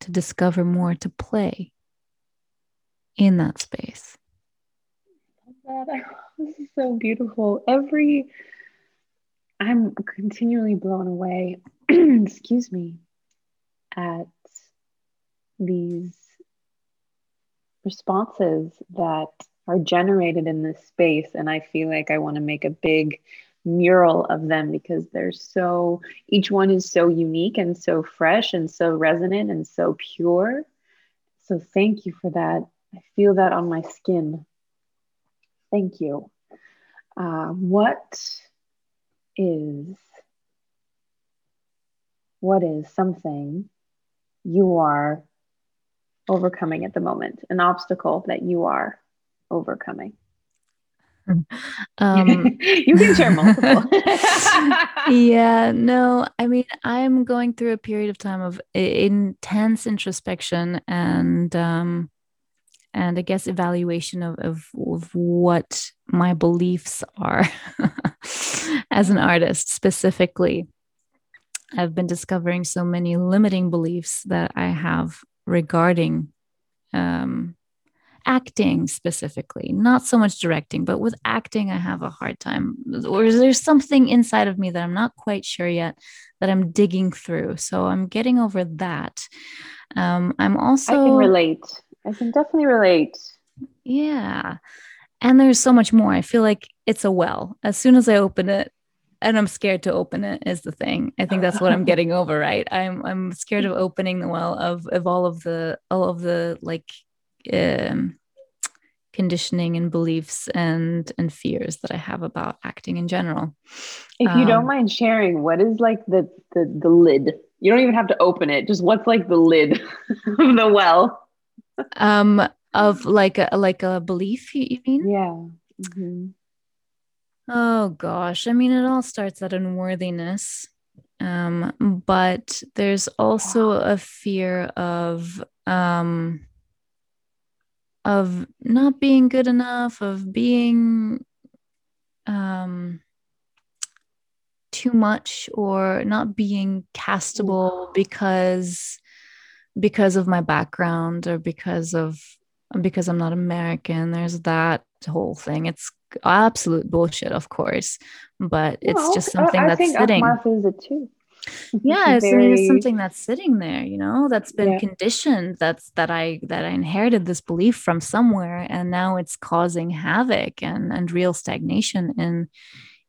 to discover more, to play in that space. This is so beautiful. Every, I'm continually blown away, excuse me, at these responses that are generated in this space. And I feel like I want to make a big mural of them because they're so each one is so unique and so fresh and so resonant and so pure. So thank you for that. I feel that on my skin. Thank you. Uh, what is what is something you are overcoming at the moment? An obstacle that you are overcoming um, you can share multiple. yeah, no, I mean, I'm going through a period of time of intense introspection and, um, and I guess evaluation of, of, of what my beliefs are as an artist specifically. I've been discovering so many limiting beliefs that I have regarding um, acting specifically, not so much directing, but with acting, I have a hard time. Or is there something inside of me that I'm not quite sure yet that I'm digging through? So I'm getting over that. Um, I'm also. I can relate. I can definitely relate. Yeah. And there's so much more. I feel like it's a well. As soon as I open it, and I'm scared to open it is the thing. I think that's what I'm getting over, right? I'm I'm scared of opening the well of of all of the all of the like um conditioning and beliefs and and fears that I have about acting in general. If you um, don't mind sharing, what is like the the the lid? You don't even have to open it. Just what's like the lid of the well? um of like a like a belief you, mean? Yeah. Mm-hmm. Oh gosh. I mean, it all starts at unworthiness. Um, but there's also a fear of um of not being good enough, of being um too much or not being castable because because of my background or because of because I'm not American. There's that whole thing. It's absolute bullshit, of course, but it's well, just something I, I that's think sitting. is it too. yeah, it's, very... it's, something that's sitting there, you know, that's been yeah. conditioned. That's that I that I inherited this belief from somewhere, and now it's causing havoc and and real stagnation in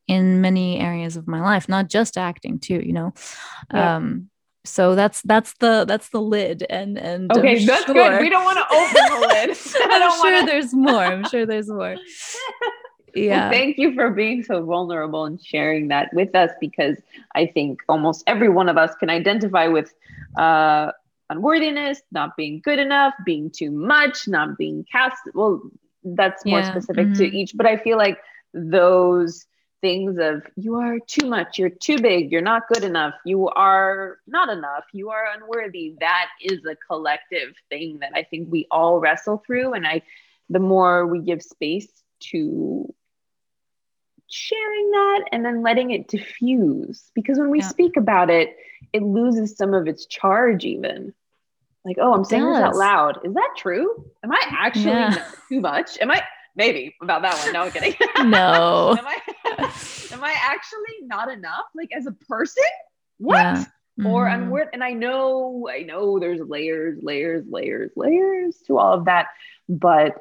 in many areas of my life, not just acting too, you know. Yeah. Um, so that's that's the that's the lid and and okay I'm that's sure, good we don't want to open the lid i'm sure wanna... there's more i'm sure there's more yeah well, thank you for being so vulnerable and sharing that with us because i think almost every one of us can identify with uh unworthiness not being good enough being too much not being cast well that's more yeah. specific mm-hmm. to each but i feel like those things of you are too much you're too big you're not good enough you are not enough you are unworthy that is a collective thing that i think we all wrestle through and i the more we give space to sharing that and then letting it diffuse. Because when we yeah. speak about it it loses some of its charge even. Like oh i'm it saying does. this out loud. Is that true? Am i actually yeah. too much? Am i maybe about that one. No i'm kidding. No. Am, I, am i actually not enough? Like as a person? What? Yeah. mm-hmm. or i'm worth and i know i know there's layers layers layers layers to all of that but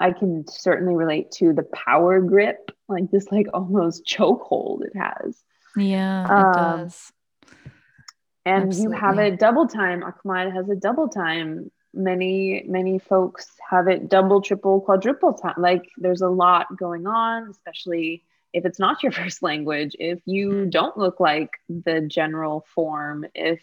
I can certainly relate to the power grip, like this like almost chokehold it has. Yeah, it um, does. And Absolutely. you have it double time. Ahmad has a double time. Many, many folks have it double, triple, quadruple time. Like there's a lot going on, especially if it's not your first language, if you mm. don't look like the general form, if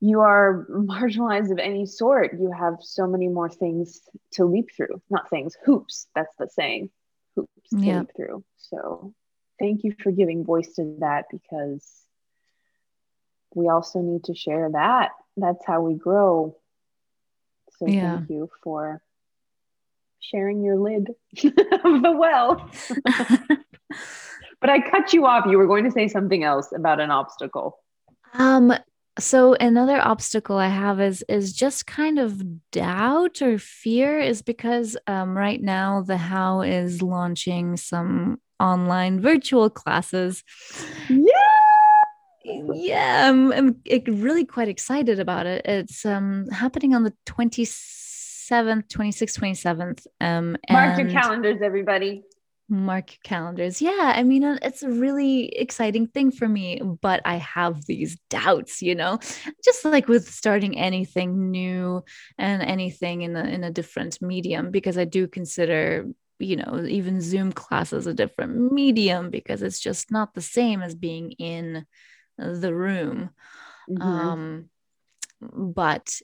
you are marginalized of any sort, you have so many more things to leap through. Not things, hoops. That's the saying. Hoops to yeah. leap through. So thank you for giving voice to that because we also need to share that. That's how we grow. So yeah. thank you for sharing your lid of the well. but I cut you off. You were going to say something else about an obstacle. Um, so another obstacle i have is is just kind of doubt or fear is because um, right now the how is launching some online virtual classes. Yeah! Yeah i'm, I'm really quite excited about it. It's um, happening on the 27th 26th 27th um, mark your calendars everybody mark your calendars. Yeah i mean uh, it's a really exciting thing for me but i have these doubts you know? Just like with starting anything new and anything in a in a different medium because i do consider you know even zoom classes a different medium because it's just not the same as being in the room. Mm-hmm. um but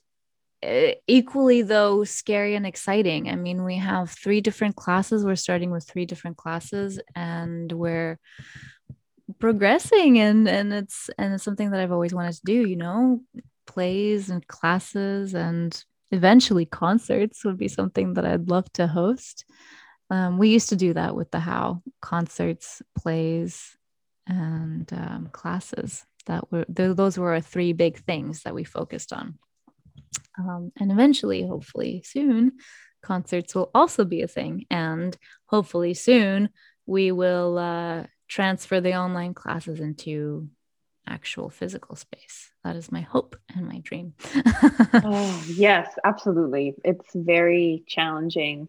equally though scary and exciting. I mean we have three different classes. We're starting with three different classes and we're progressing and and it's and it's something that i've always wanted to do you know? Plays and classes and eventually concerts would be something that i'd love to host. Um, we used to do that with the how concerts plays and um, classes. That were those were our three big things that we focused on Um, and eventually, hopefully soon, concerts will also be a thing. And hopefully soon, we will uh, transfer the online classes into actual physical space. That is my hope and my dream. oh, yes, absolutely. It's very challenging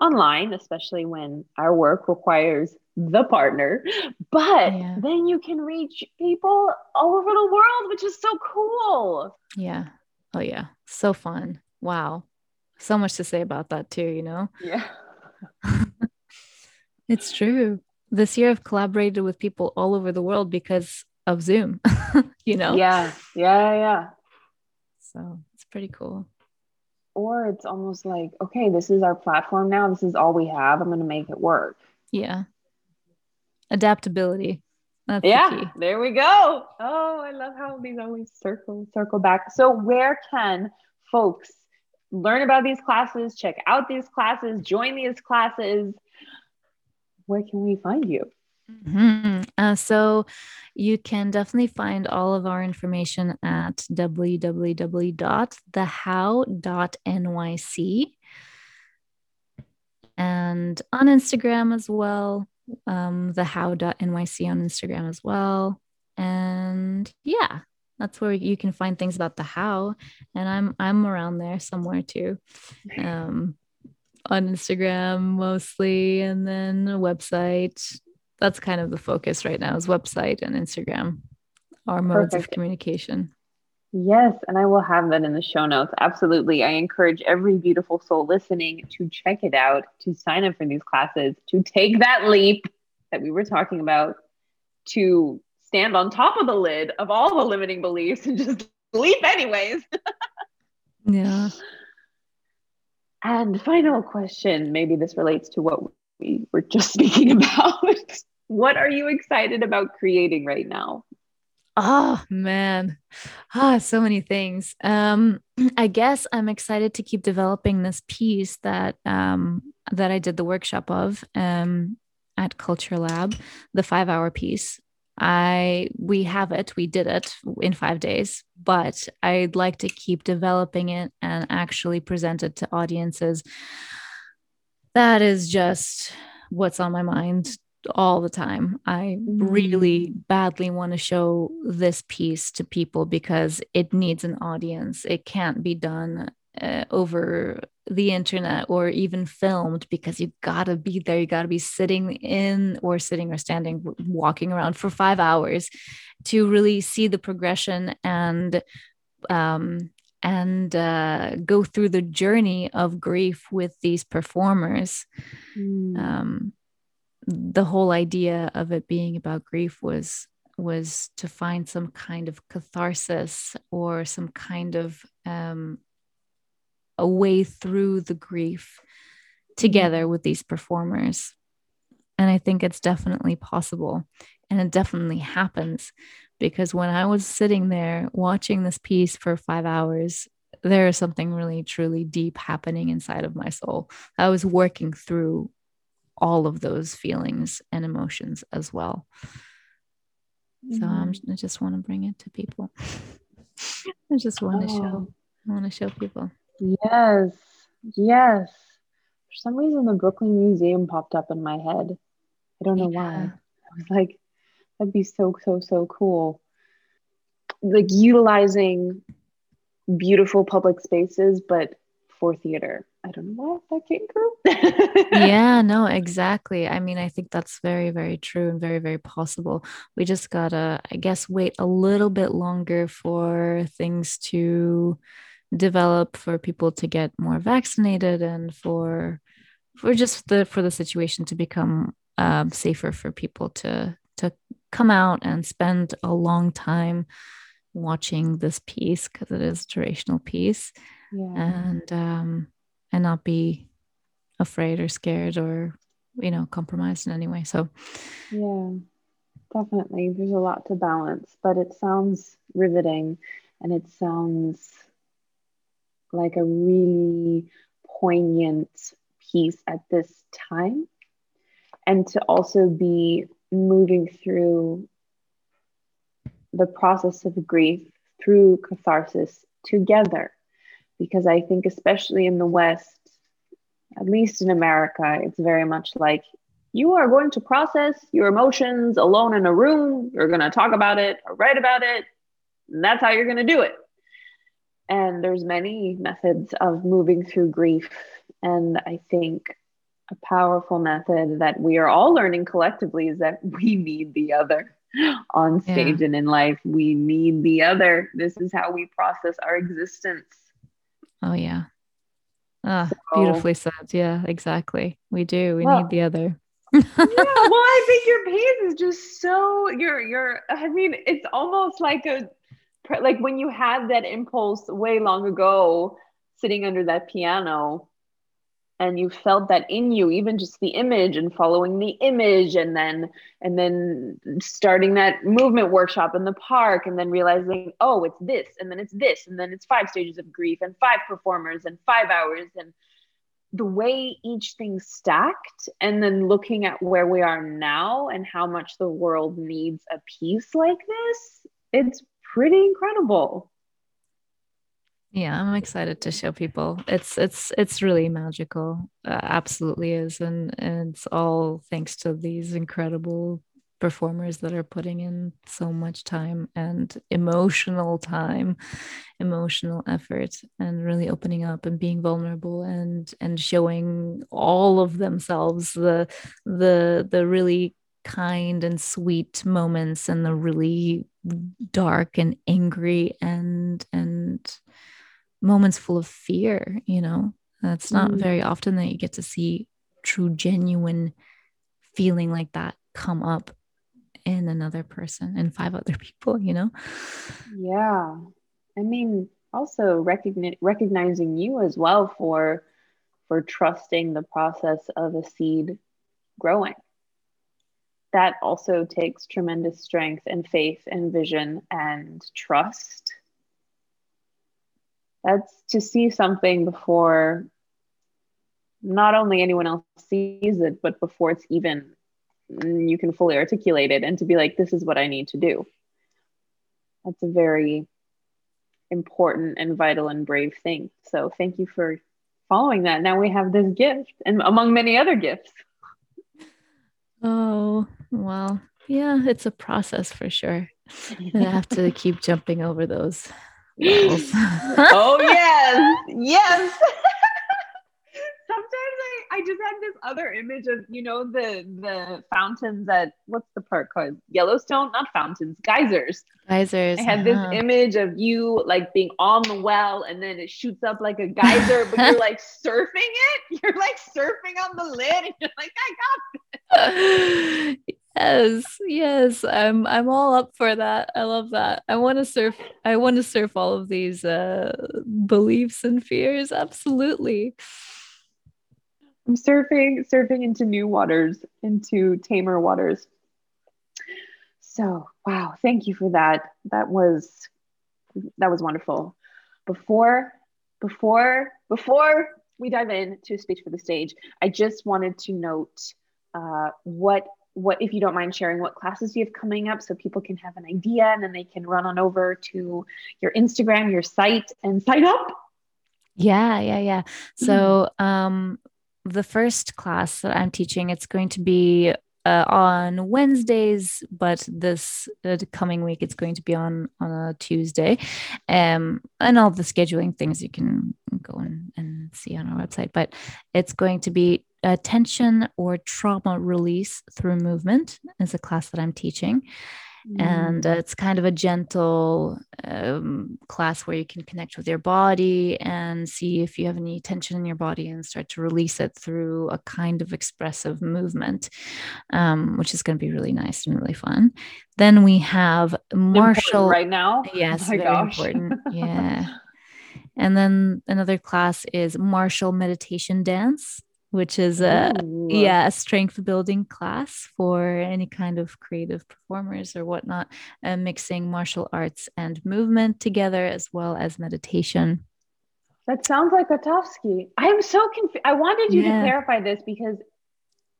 online, especially when our work requires the partner. But yeah. then you can reach people all over the world, which is so cool. Yeah. Oh, yeah. So fun. Wow. So much to say about that, too, you know? Yeah. it's true. This year, I've collaborated with people all over the world because of Zoom, you know? Yeah. Yeah. Yeah. So it's pretty cool or it's almost like okay this is our platform now this is all we have i'm going to make it work yeah adaptability That's yeah the there we go. Oh i love how these always circle circle back. So where can folks learn about these classes check out these classes join these classes? Where can we find you? Mm-hmm. Uh, so you can definitely find all of our information at www.thehow.nyc and on Instagram as well. Um, thehow.nyc on Instagram as well. And yeah, that's where you can find things about the how. And I'm I'm around there somewhere too. Um, on Instagram mostly, and then a website that's kind of the focus right now is website and Instagram, our modes Perfect. of communication. Yes, and I will have that in the show notes. Absolutely. I encourage every beautiful soul listening to check it out, to sign up for these classes, to take that leap that we were talking about, to stand on top of the lid of all the limiting beliefs and just leap anyways. yeah. And final question maybe this relates to what we were just speaking about. What are you excited about creating right now? Oh man. Ah, so many things. Um, I guess I'm excited to keep developing this piece that um that I did the workshop of um at Culture Lab, the five hour piece. I we have it, we did it in five days, but I'd like to keep developing it and actually present it to audiences. That is just what's on my mind all the time. I really mm. badly want to show this piece to people because it needs an audience. It can't be done uh, over the internet or even filmed because you got to be there. You got to be sitting in or sitting or standing, walking around for five hours to really see the progression and um, and uh, go through the journey of grief with these performers. Mm. Um, the whole idea of it being about grief was was to find some kind of catharsis or some kind of um, a way through the grief together mm-hmm. with these performers and i think it's definitely possible and it definitely happens because when i was sitting there watching this piece for five hours there is something really truly deep happening inside of my soul i was working through all of those feelings and emotions as well. So um, I just want to bring it to people. I just want to oh. show. I want to show people. Yes, yes. For some reason, the Brooklyn Museum popped up in my head. I don't know yeah. why. I was like, that'd be so so so cool. Like utilizing beautiful public spaces, but for theater. I don't know where that came from. yeah, no, exactly. I mean, I think that's very, very true and very, very possible. We just gotta, I guess, wait a little bit longer for things to develop, for people to get more vaccinated, and for for just the for the situation to become um, safer for people to to come out and spend a long time watching this piece because it is a durational piece yeah. and um, and not be afraid or scared or you know compromised in any way. So yeah definitely. There's a lot to balance but it sounds riveting and it sounds like a really poignant piece at this time. And to also be moving through the process of grief through catharsis together because I think, especially in the West, at least in America, it's very much like you are going to process your emotions alone in a room. You're going to talk about it or write about it. And that's how you're going to do it. And there's many methods of moving through grief. And I think a powerful method that we are all learning collectively is that we need the other on stage yeah. and in life. We need the other. This is how we process our existence. Oh, yeah. Ah, so, beautifully said. Yeah, exactly. We do. We well, need the other. yeah, well, I think your pace is just so you're you're I mean, it's almost like a like when you had that impulse way long ago sitting under that piano and you felt that in you even just the image and following the image and then and then starting that movement workshop in the park and then realizing oh it's this and then it's this and then it's five stages of grief and five performers and five hours and the way each thing stacked and then looking at where we are now and how much the world needs a piece like this it's pretty incredible yeah i'm excited to show people. It's it's it's really magical. Uh, absolutely is and, and it's all thanks to these incredible performers that are putting in so much time and emotional time emotional effort and really opening up and being vulnerable and and showing all of themselves the the the really kind and sweet moments and the really dark and angry and and moments full of fear you know? It's not mm. very often that you get to see true genuine feeling like that come up in another person and five other people you know? Yeah. I mean also recogni- recognizing you as well for for trusting the process of a seed growing. That also takes tremendous strength and faith and vision and trust that's to see something before not only anyone else sees it but before it's even mm, you can fully articulate it and to be like this is what i need to do. That's a very important and vital and brave thing. So thank you for following that. Now we have this gift and among many other gifts. Oh well yeah it's a process for sure. I have to keep jumping over those oh yes yes Sometimes I I just had this other image of you know the the fountains at what's the park called Yellowstone? Not fountains, geysers. Geysers. I had this uh-huh. image of you like being on the well, and then it shoots up like a geyser, but you're like surfing it. You're like surfing on the lid, and you're like, I got this. Yes yes i'm i'm all up for that i love that i want to surf i want to surf all of these uh beliefs and fears absolutely I'm surfing, surfing into new waters, into tamer waters. So, wow, thank you for that. That was that was wonderful. Before, before, before we dive into a speech for the stage, I just wanted to note uh, what what if you don't mind sharing what classes you have coming up so people can have an idea and then they can run on over to your Instagram, your site and sign up. Yeah, yeah, yeah. So, um the first class that I'm teaching, it's going to be uh, on Wednesdays, but this uh, coming week it's going to be on on a Tuesday, um, and all the scheduling things you can go and, and see on our website. But it's going to be attention or trauma release through movement is a class that I'm teaching, and uh, mm. it's kind of a gentle um, class where you can connect with your body and see if you have any tension in your body and start to release it through a kind of expressive movement um, which is going to be really nice and really fun. Then we have martial right now? Yes oh very gosh. important. Yeah. And then another class is martial meditation dance which is a Ooh. yeah a strength building class for any kind of creative performers or whatnot uh, mixing martial arts and movement together as well as meditation that sounds like Grotowski. I'm so confused. I wanted you yeah. to clarify this because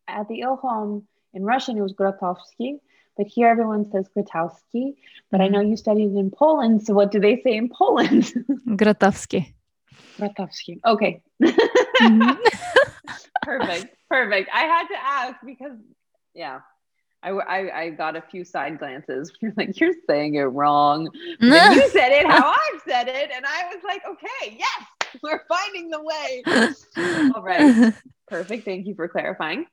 at the Ilhom in Russian it was Grotowski, but here everyone says Grotowski. But mm-hmm. I know you studied in Poland, so what do they say in Poland? Grotowski. Grotowski. Okay. Mhm. perfect. Perfect. I had to ask because, yeah, I, I, I got a few side glances. You're like, you're saying it wrong. But you said it how I've said it. And I was like, okay, yes, we're finding the way. All right. Perfect. Thank you for clarifying.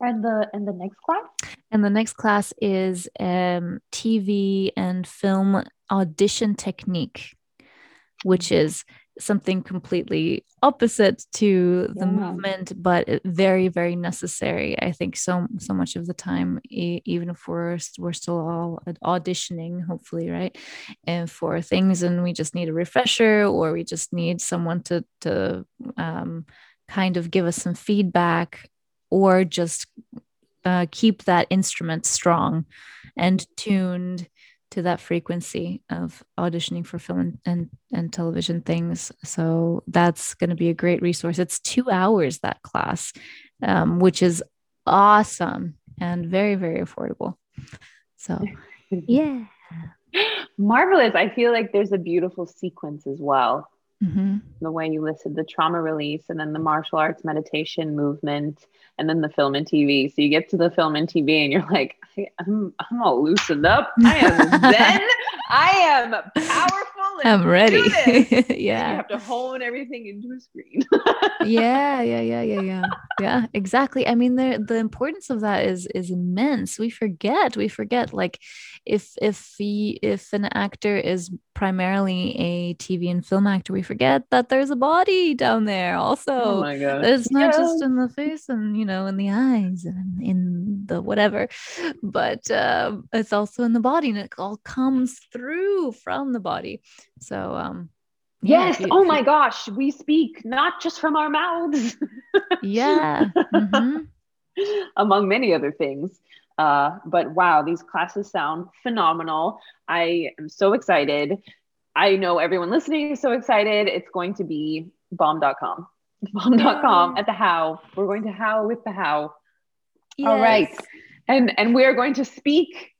And the and the next class? And the next class is um, TV and film audition technique, which is something completely opposite to the Yeah. movement, but very, very necessary. I think so so much of the time, e- even if we're we're still all auditioning, hopefully, right, and for things, and we just need a refresher, or we just need someone to to um, kind of give us some feedback, or just uh, keep that instrument strong and tuned to that frequency of auditioning for film and, and, and television things. So that's going to be a great resource. It's two hours, that class, um, which is awesome and very, very affordable. So, yeah. Marvelous. I feel like there's a beautiful sequence as well. Mhm. The way you listed the trauma release and then the martial arts meditation movement and then the film and TV. So you get to the film and TV and you're like, I'm, I'm all loosened up. I am zen. I am powerful. I'm ready. yeah. this." You have to hone everything into a screen. yeah yeah yeah yeah yeah yeah exactly i mean the the importance of that is is immense we forget we forget like if if he, if an actor is primarily a tv and film actor we forget that there's a body down there also oh my god. it's not just in the face and you know in the eyes and in the whatever but um it's also in the body and it all comes through from the body so um yeah, Yes. you- oh my gosh. We speak not just from our mouths. yeah mhm. among many other things. Uh, but wow, these classes sound phenomenal. I am so excited. I know everyone listening is so excited. It's going to be bomb.com. Bomb.com at the how. We're going to how with the how. All right. And and we are going to speak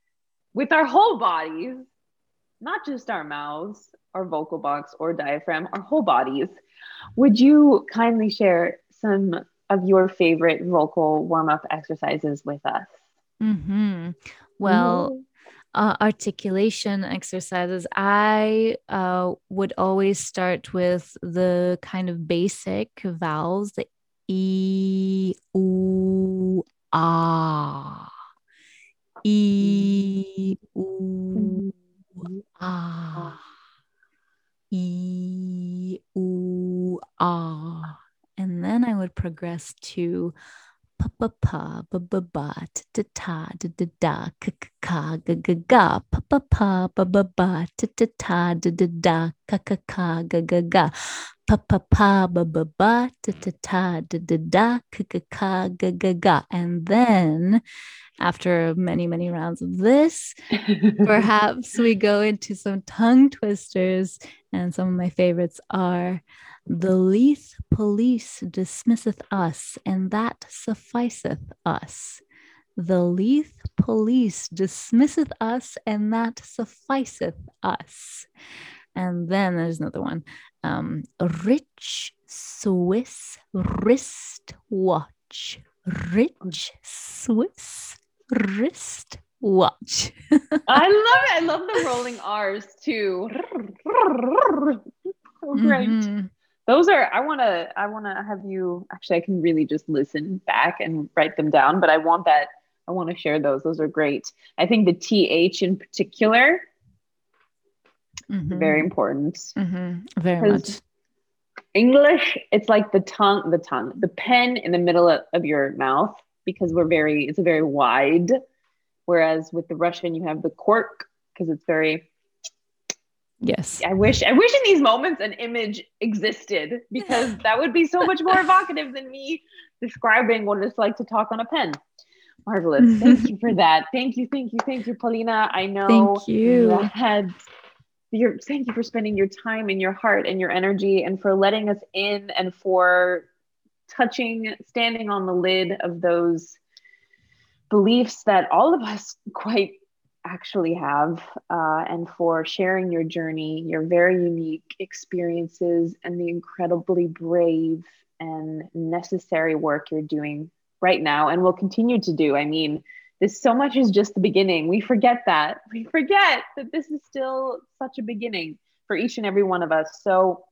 with our whole bodies, not just our mouths, our vocal box or diaphragm, our whole bodies. Would you kindly share some of your favorite vocal warm-up exercises with us? Mhm. Well, uh, articulation exercises, I uh, would always start with the kind of basic vowels, the e, u, ah, e, u, ah, e, u, ah. And then I would progress to pa pa pa ba ba ba ta ta ta da da da ka ka ka ga ga ga pa pa pa ba ba ba ta ta ta da da da ka ka ka ga ga ga pa pa pa ba ba ba ta ta ta da da da ka ka ka ga ga ga and then after many many rounds of this perhaps we go into some tongue twisters and some of my favorites are the Leith police dismisseth us, and that sufficeth us. The Leith police dismisseth us, and that sufficeth us. And then there's another one. Um, rich Swiss wrist watch. Rich Swiss wrist watch. I love it. I love the rolling R's too. Right. Mhm. Those are I want to I want to have you actually I can really just listen back and write them down, but I want that I want to share those. Those are great. I think the TH in particular Mhm. very important. Mhm. very much. English, it's like the tongue, the tongue, the pen in the middle of, of your mouth because we're very, it's a very wide. Whereas with the Russian, you have the cork because it's very. Yes. I wish, I wish in these moments an image existed because that would be so much more evocative than me describing what it's like to talk on a pen. Marvelous. Thank you for that. Thank you, thank you, thank you, Polina. I know Thank you. that your thank you for spending your time and your heart and your energy and for letting us in and for touching standing on the lid of those beliefs that all of us quite actually have uh, and for sharing your journey, your very unique experiences, and the incredibly brave and necessary work you're doing right now and will continue to do. I mean, this so much is just the beginning. We forget that. We forget that this is still such a beginning for each and every one of us. So,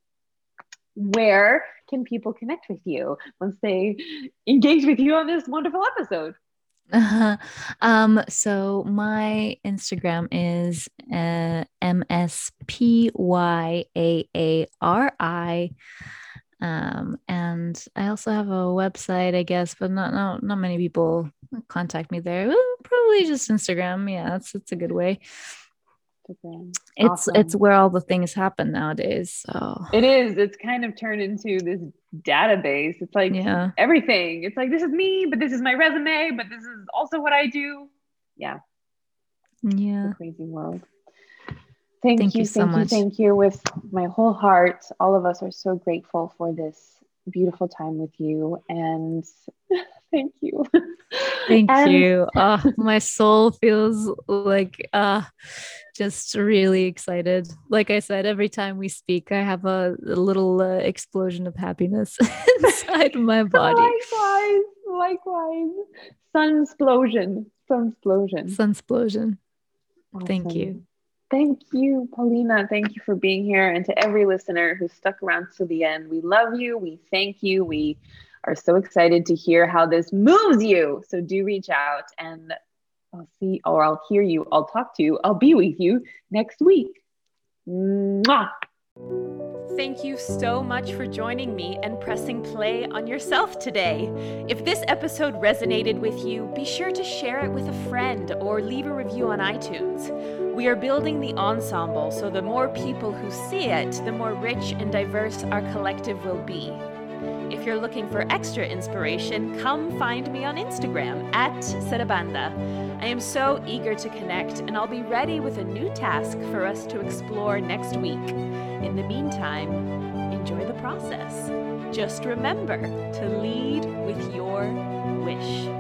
where can people connect with you once they engage with you on this wonderful episode? Um, so my Instagram is uh, mspyaari. Um, and I also have a website, I guess, but not not not many people contact me there. Well, probably just Instagram. Yeah, that's it's a good way. It's it's where all the things happen nowadays. So it is. It's kind of turned into this database. It's like yeah. everything. It's like this is me, but this is my resume, but this is also what I do. Yeah. Yeah. crazy world. Thank, thank you, you so thank much. you, thank you. With my whole heart, all of us are so grateful for this beautiful time with you. And thank you. Thank and- you. Uh, my soul feels like uh, just really excited. Like I said, every time we speak, I have a, a little uh, explosion of happiness inside my body. Likewise, likewise. Sun explosion. Sun explosion. Sun explosion. Awesome. Thank you. Thank you, Polina. Thank you for being here. And to every listener who stuck around to the end, we love you. We thank you. We are so excited to hear how this moves you. So do reach out and I'll see or I'll hear you. I'll talk to you. I'll be with you next week. Mwah! Thank you so much for joining me and pressing play on yourself today. If this episode resonated with you, be sure to share it with a friend or leave a review on iTunes. We are building the ensemble, so the more people who see it, the more rich and diverse our collective will be. If you're looking for extra inspiration, come find me on Instagram at Serabanda. I am so eager to connect, and I'll be ready with a new task for us to explore next week. In the meantime, enjoy the process. Just remember to lead with your wish.